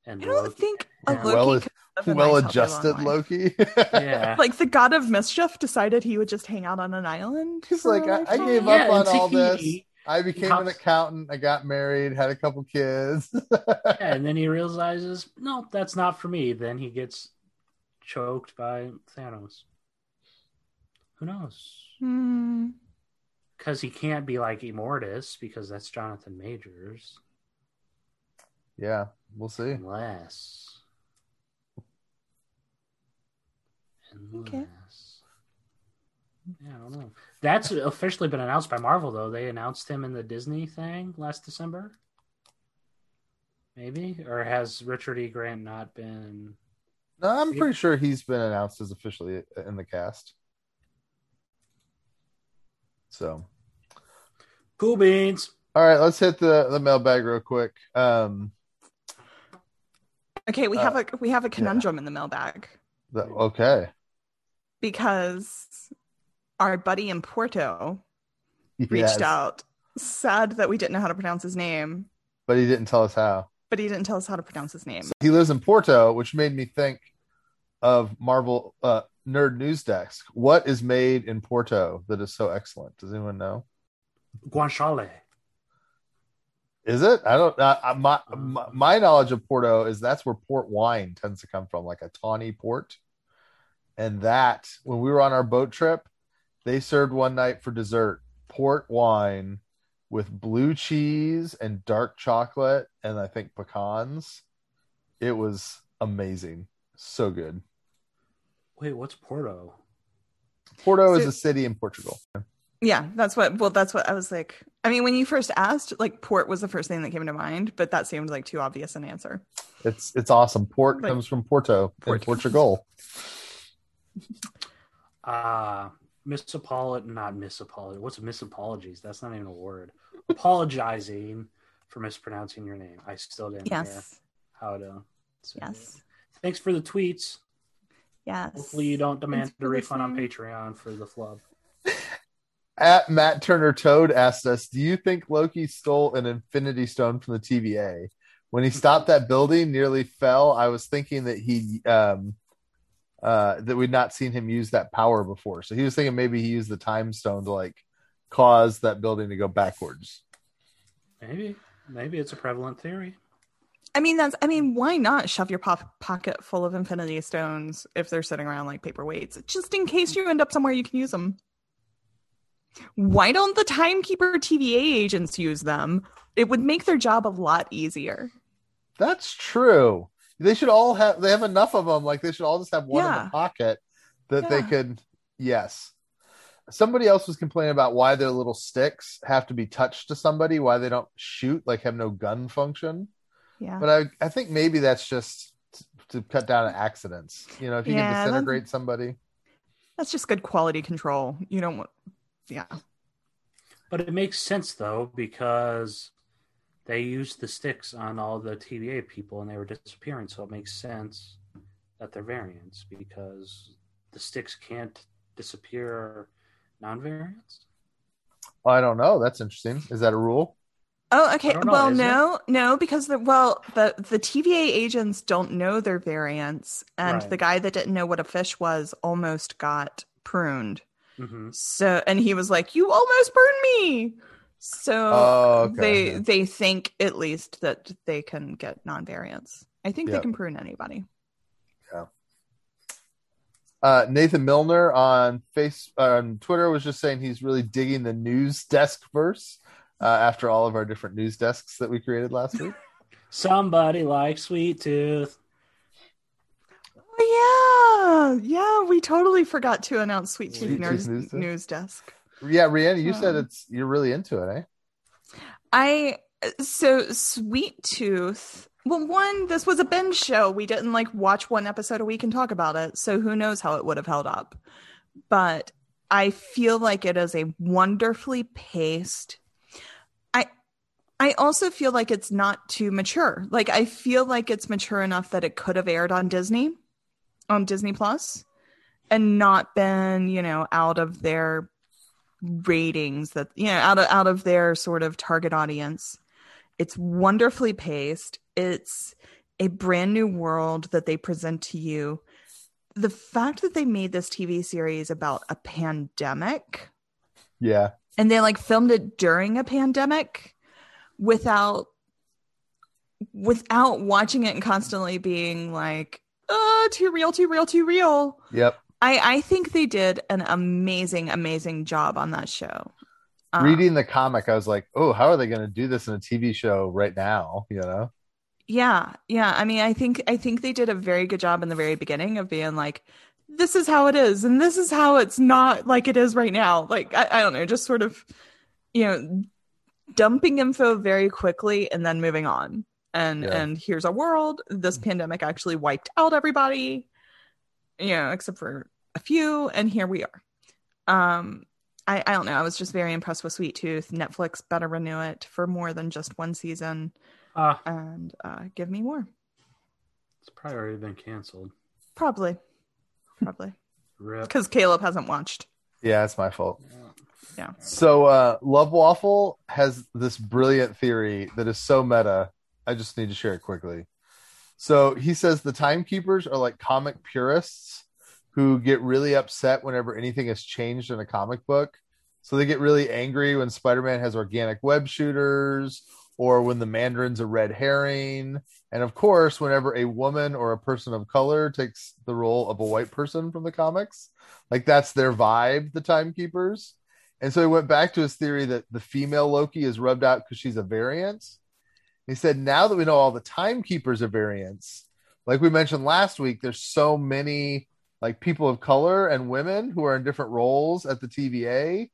Speaker 3: And
Speaker 2: I don't
Speaker 3: Loki-
Speaker 2: think a
Speaker 3: Yeah.
Speaker 2: Loki
Speaker 1: Well-
Speaker 2: could live a nice,
Speaker 1: well
Speaker 2: healthy,
Speaker 1: adjusted
Speaker 2: long life.
Speaker 1: Loki.
Speaker 3: yeah,
Speaker 2: Like the god of mischief decided he would just hang out on an island.
Speaker 1: He's like, I- I
Speaker 2: lifetime?
Speaker 1: gave
Speaker 3: yeah,
Speaker 1: up on
Speaker 3: and
Speaker 1: all this.
Speaker 3: Tahiti.
Speaker 1: I became an accountant. I got married, had a couple kids.
Speaker 3: Yeah, and then he realizes, no, that's not for me. Then he gets choked by Thanos. Who knows?
Speaker 2: Hmm.
Speaker 3: Because he can't be like Immortus because that's Jonathan Majors.
Speaker 1: yeah, we'll see.
Speaker 3: Unless. Unless.
Speaker 2: Okay.
Speaker 3: Yeah, I don't know. That's officially been announced by Marvel, though. They announced him in the Disney thing last December. Maybe? Or has Richard E. Grant not been.
Speaker 1: No, I'm pretty sure he's been announced as officially in the cast. So,
Speaker 3: Cool beans.
Speaker 1: all right, let's hit the the mailbag real quick. Um,
Speaker 2: Okay, we
Speaker 1: Uh,
Speaker 2: have a we have a conundrum in the mailbag
Speaker 1: the, okay,
Speaker 2: because our buddy in Porto reached
Speaker 1: Yes,
Speaker 2: out, sad that we didn't know how to pronounce his name,
Speaker 1: but he didn't tell us how.
Speaker 2: but he didn't tell us how to pronounce his name.
Speaker 1: He lives in Porto, which made me think of Marvel uh, Nerd News Desk. What is made in Porto that is so excellent? Does anyone know?
Speaker 3: Guanciale.
Speaker 1: Is it? I don't. Uh, uh, my, my my knowledge of Porto is that's where port wine tends to come from, like a tawny port. And that when we were on our boat trip, they served one night for dessert port wine with blue cheese and dark chocolate and I think pecans. It was amazing, so good.
Speaker 3: Wait, what's Porto?
Speaker 1: Porto is a city in Portugal.
Speaker 2: Yeah, that's what. Well, that's what I was like. I mean, when you first asked, like port was the first thing that came to mind, but that seemed like too obvious an answer.
Speaker 1: It's it's awesome. Port
Speaker 2: Like-
Speaker 1: comes from Porto
Speaker 2: Port.
Speaker 1: in Portugal.
Speaker 3: Uh misapolog not misapology. What's misapologies? That's not even a word. Apologizing for mispronouncing your name. I still didn't hear
Speaker 2: Yes.
Speaker 3: how to say
Speaker 2: Yes.
Speaker 3: it. Thanks for the tweets.
Speaker 2: Yes.
Speaker 3: Hopefully you don't demand a refund on. Patreon for the flub.
Speaker 1: At Matt Turner Toad asked us, "Do you think Loki stole an Infinity Stone from the TVA? When he stopped that building, nearly fell. I was thinking that he um, uh, that we'd not seen him use that power before, so he was thinking maybe he used the Time Stone to like cause that building to go backwards.
Speaker 3: Maybe. Maybe it's a prevalent theory.
Speaker 2: I mean, that's. I mean, why not shove your pop- pocket full of Infinity Stones if they're sitting around like paperweights, just in case you end up somewhere you can use them? Why don't the Timekeeper TVA agents use them? It would make their job a lot easier.
Speaker 1: That's true. They should all have. They have enough of them. Like they should all just have one in the pocket that they could. Yes. Somebody else was complaining about why their little sticks have to be touched to somebody. Why they don't shoot, like have no gun function.
Speaker 2: Yeah.
Speaker 1: But I, I think maybe that's just t- to cut down on accidents. You know, if you
Speaker 2: Yeah,
Speaker 1: can
Speaker 2: that's-
Speaker 1: disintegrate somebody.
Speaker 2: That's just good quality control. You don't want. Yeah.
Speaker 3: But it makes sense though because they used the sticks on all the TVA people and they were disappearing, so it makes sense that they're variants because the sticks can't disappear non-variants.
Speaker 1: I don't know. That's interesting. Is that a rule?
Speaker 2: Oh, okay.
Speaker 3: Know,
Speaker 2: Well,
Speaker 3: is it?
Speaker 2: no, no, because the well, the the TVA agents don't know their variants, and
Speaker 3: Right.
Speaker 2: the guy that didn't know what a fish was almost got pruned.
Speaker 3: hmm
Speaker 2: So, and he was like, "You almost burned me." So
Speaker 1: Oh, okay.
Speaker 2: they they think at least that they can get non-variants. I think
Speaker 1: Yep.
Speaker 2: they can prune anybody.
Speaker 1: Uh, Nathan Milner on face on Twitter was just saying he's really digging the news desk verse uh, after all of our different news desks that we created last week.
Speaker 3: Somebody like Sweet Tooth.
Speaker 2: Oh, yeah, yeah. We totally forgot to announce Sweet Tooth
Speaker 1: Sweet
Speaker 2: News,
Speaker 1: Tooth News
Speaker 2: news,
Speaker 1: Desk.
Speaker 2: Desk.
Speaker 1: Yeah, Rhiannon, you said
Speaker 2: Um,
Speaker 1: it's you're really into it, eh?
Speaker 2: I so Sweet Tooth. Well, one, this was a binge show. We didn't like watch one episode a week and talk about it, so who knows how it would have held up. But I feel like it is a wonderfully paced. I I also feel like it's not too mature. Like I feel like it's mature enough that it could have aired on Disney, on Disney Plus, and not been, you know, out of their ratings that you know out of out of their sort of target audience. It's wonderfully paced. It's a brand new world that they present to you. The fact that they made this tv series about a pandemic.
Speaker 1: Yeah,
Speaker 2: and they like filmed it during a pandemic without without watching it and constantly being like uh too real too real too real.
Speaker 1: Yep.
Speaker 2: I i think they did an amazing amazing job on that show. Um,
Speaker 1: Reading the comic, I was like, oh, how are they going to do this in a TV show right now? You know?
Speaker 2: yeah yeah. I mean i think i think they did a very good job in the very beginning of being like this is how it is and this is how it's not like it is right now. Like i, I don't know just sort of you know dumping info very quickly and then moving on. And
Speaker 1: Yeah.
Speaker 2: and here's a world. This pandemic actually wiped out everybody you know except for a few and here we are um I, I don't know. I was just very impressed with Sweet Tooth. Netflix better renew it for more than just one season
Speaker 3: Ah,
Speaker 2: and uh, give me more.
Speaker 3: it's probably already been canceled.
Speaker 2: Probably, probably because Caleb hasn't watched.
Speaker 1: Yeah, it's my fault.
Speaker 2: Yeah.
Speaker 1: So, uh, Love Waffle has this brilliant theory that is so meta. I just need to share it quickly. So, he says the timekeepers are like comic purists who get really upset whenever anything has changed in a comic book. So, they get really angry when Spider Man has organic web shooters or when the Mandarin's a red herring. And of course, whenever a woman or a person of color takes the role of a white person from the comics, like that's their vibe, the timekeepers. And so he went back to his theory that the female Loki is rubbed out because she's a variant. He said, now that we know all the timekeepers are variants, like we mentioned last week, there's so many like people of color and women who are in different roles at the TVA.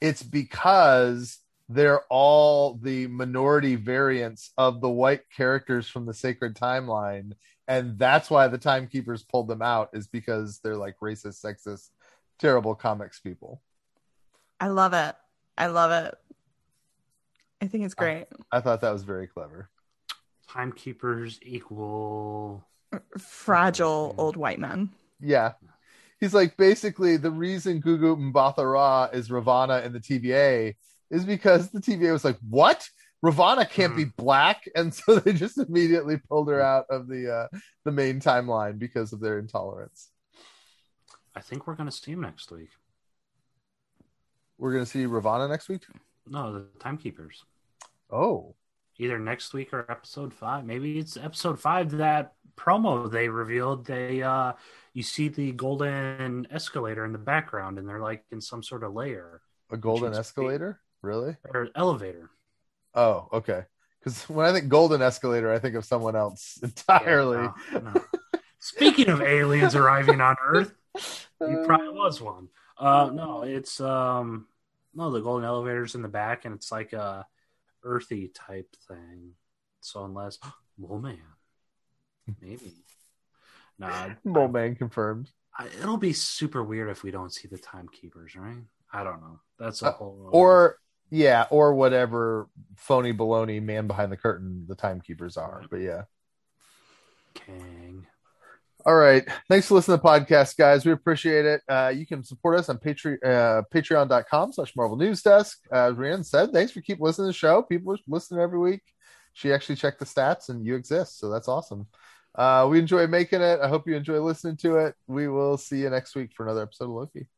Speaker 1: it's because they're all the minority variants of the white characters from the sacred timeline and that's why the timekeepers pulled them out is because they're like racist sexist terrible comics people
Speaker 2: I love it. I love it. I think it's great.
Speaker 1: i thought that was very clever
Speaker 3: Timekeepers equal.
Speaker 2: Fragile old white men.
Speaker 1: yeah he's like basically the reason gugu mbatha-raw is Ravonna in the tva is because the tva was like what Ravonna can't be black and so they just immediately pulled her out of the uh the main timeline because of their intolerance
Speaker 3: I think we're going to see him next week.
Speaker 1: we're gonna see Ravonna next week
Speaker 3: No, the Timekeepers.
Speaker 1: oh
Speaker 3: Either next week or episode five. Maybe it's episode five that promo they revealed. They uh you see the golden escalator in the background and they're like in some sort of layer
Speaker 1: a golden escalator really
Speaker 3: or elevator.
Speaker 1: oh okay because when i think golden escalator i think of someone else entirely
Speaker 3: Yeah, no, no. Speaking of aliens arriving on Earth, It probably was one. Uh, no, it's um, no, the golden elevator's in the back, and it's like a earthy type thing. So unless, well, man, maybe. Nah,
Speaker 1: Mole man confirmed
Speaker 3: I, it'll be super weird if we don't see the timekeepers, right? I don't know. That's a
Speaker 1: Uh,
Speaker 3: whole.
Speaker 1: or yeah or whatever phony baloney man behind the curtain the timekeepers are but yeah
Speaker 3: Kang.
Speaker 1: All right. Thanks for listening to the podcast guys. We appreciate it. Uh you can support us on patreon uh patreon.com slash marvel news desk. Uh, Rhiannon said thanks for keep listening to the show. People are listening every week. She actually checked the stats and you exist so that's awesome. Uh we enjoy making it. I hope you enjoy listening to it. We will see you next week for another episode of loki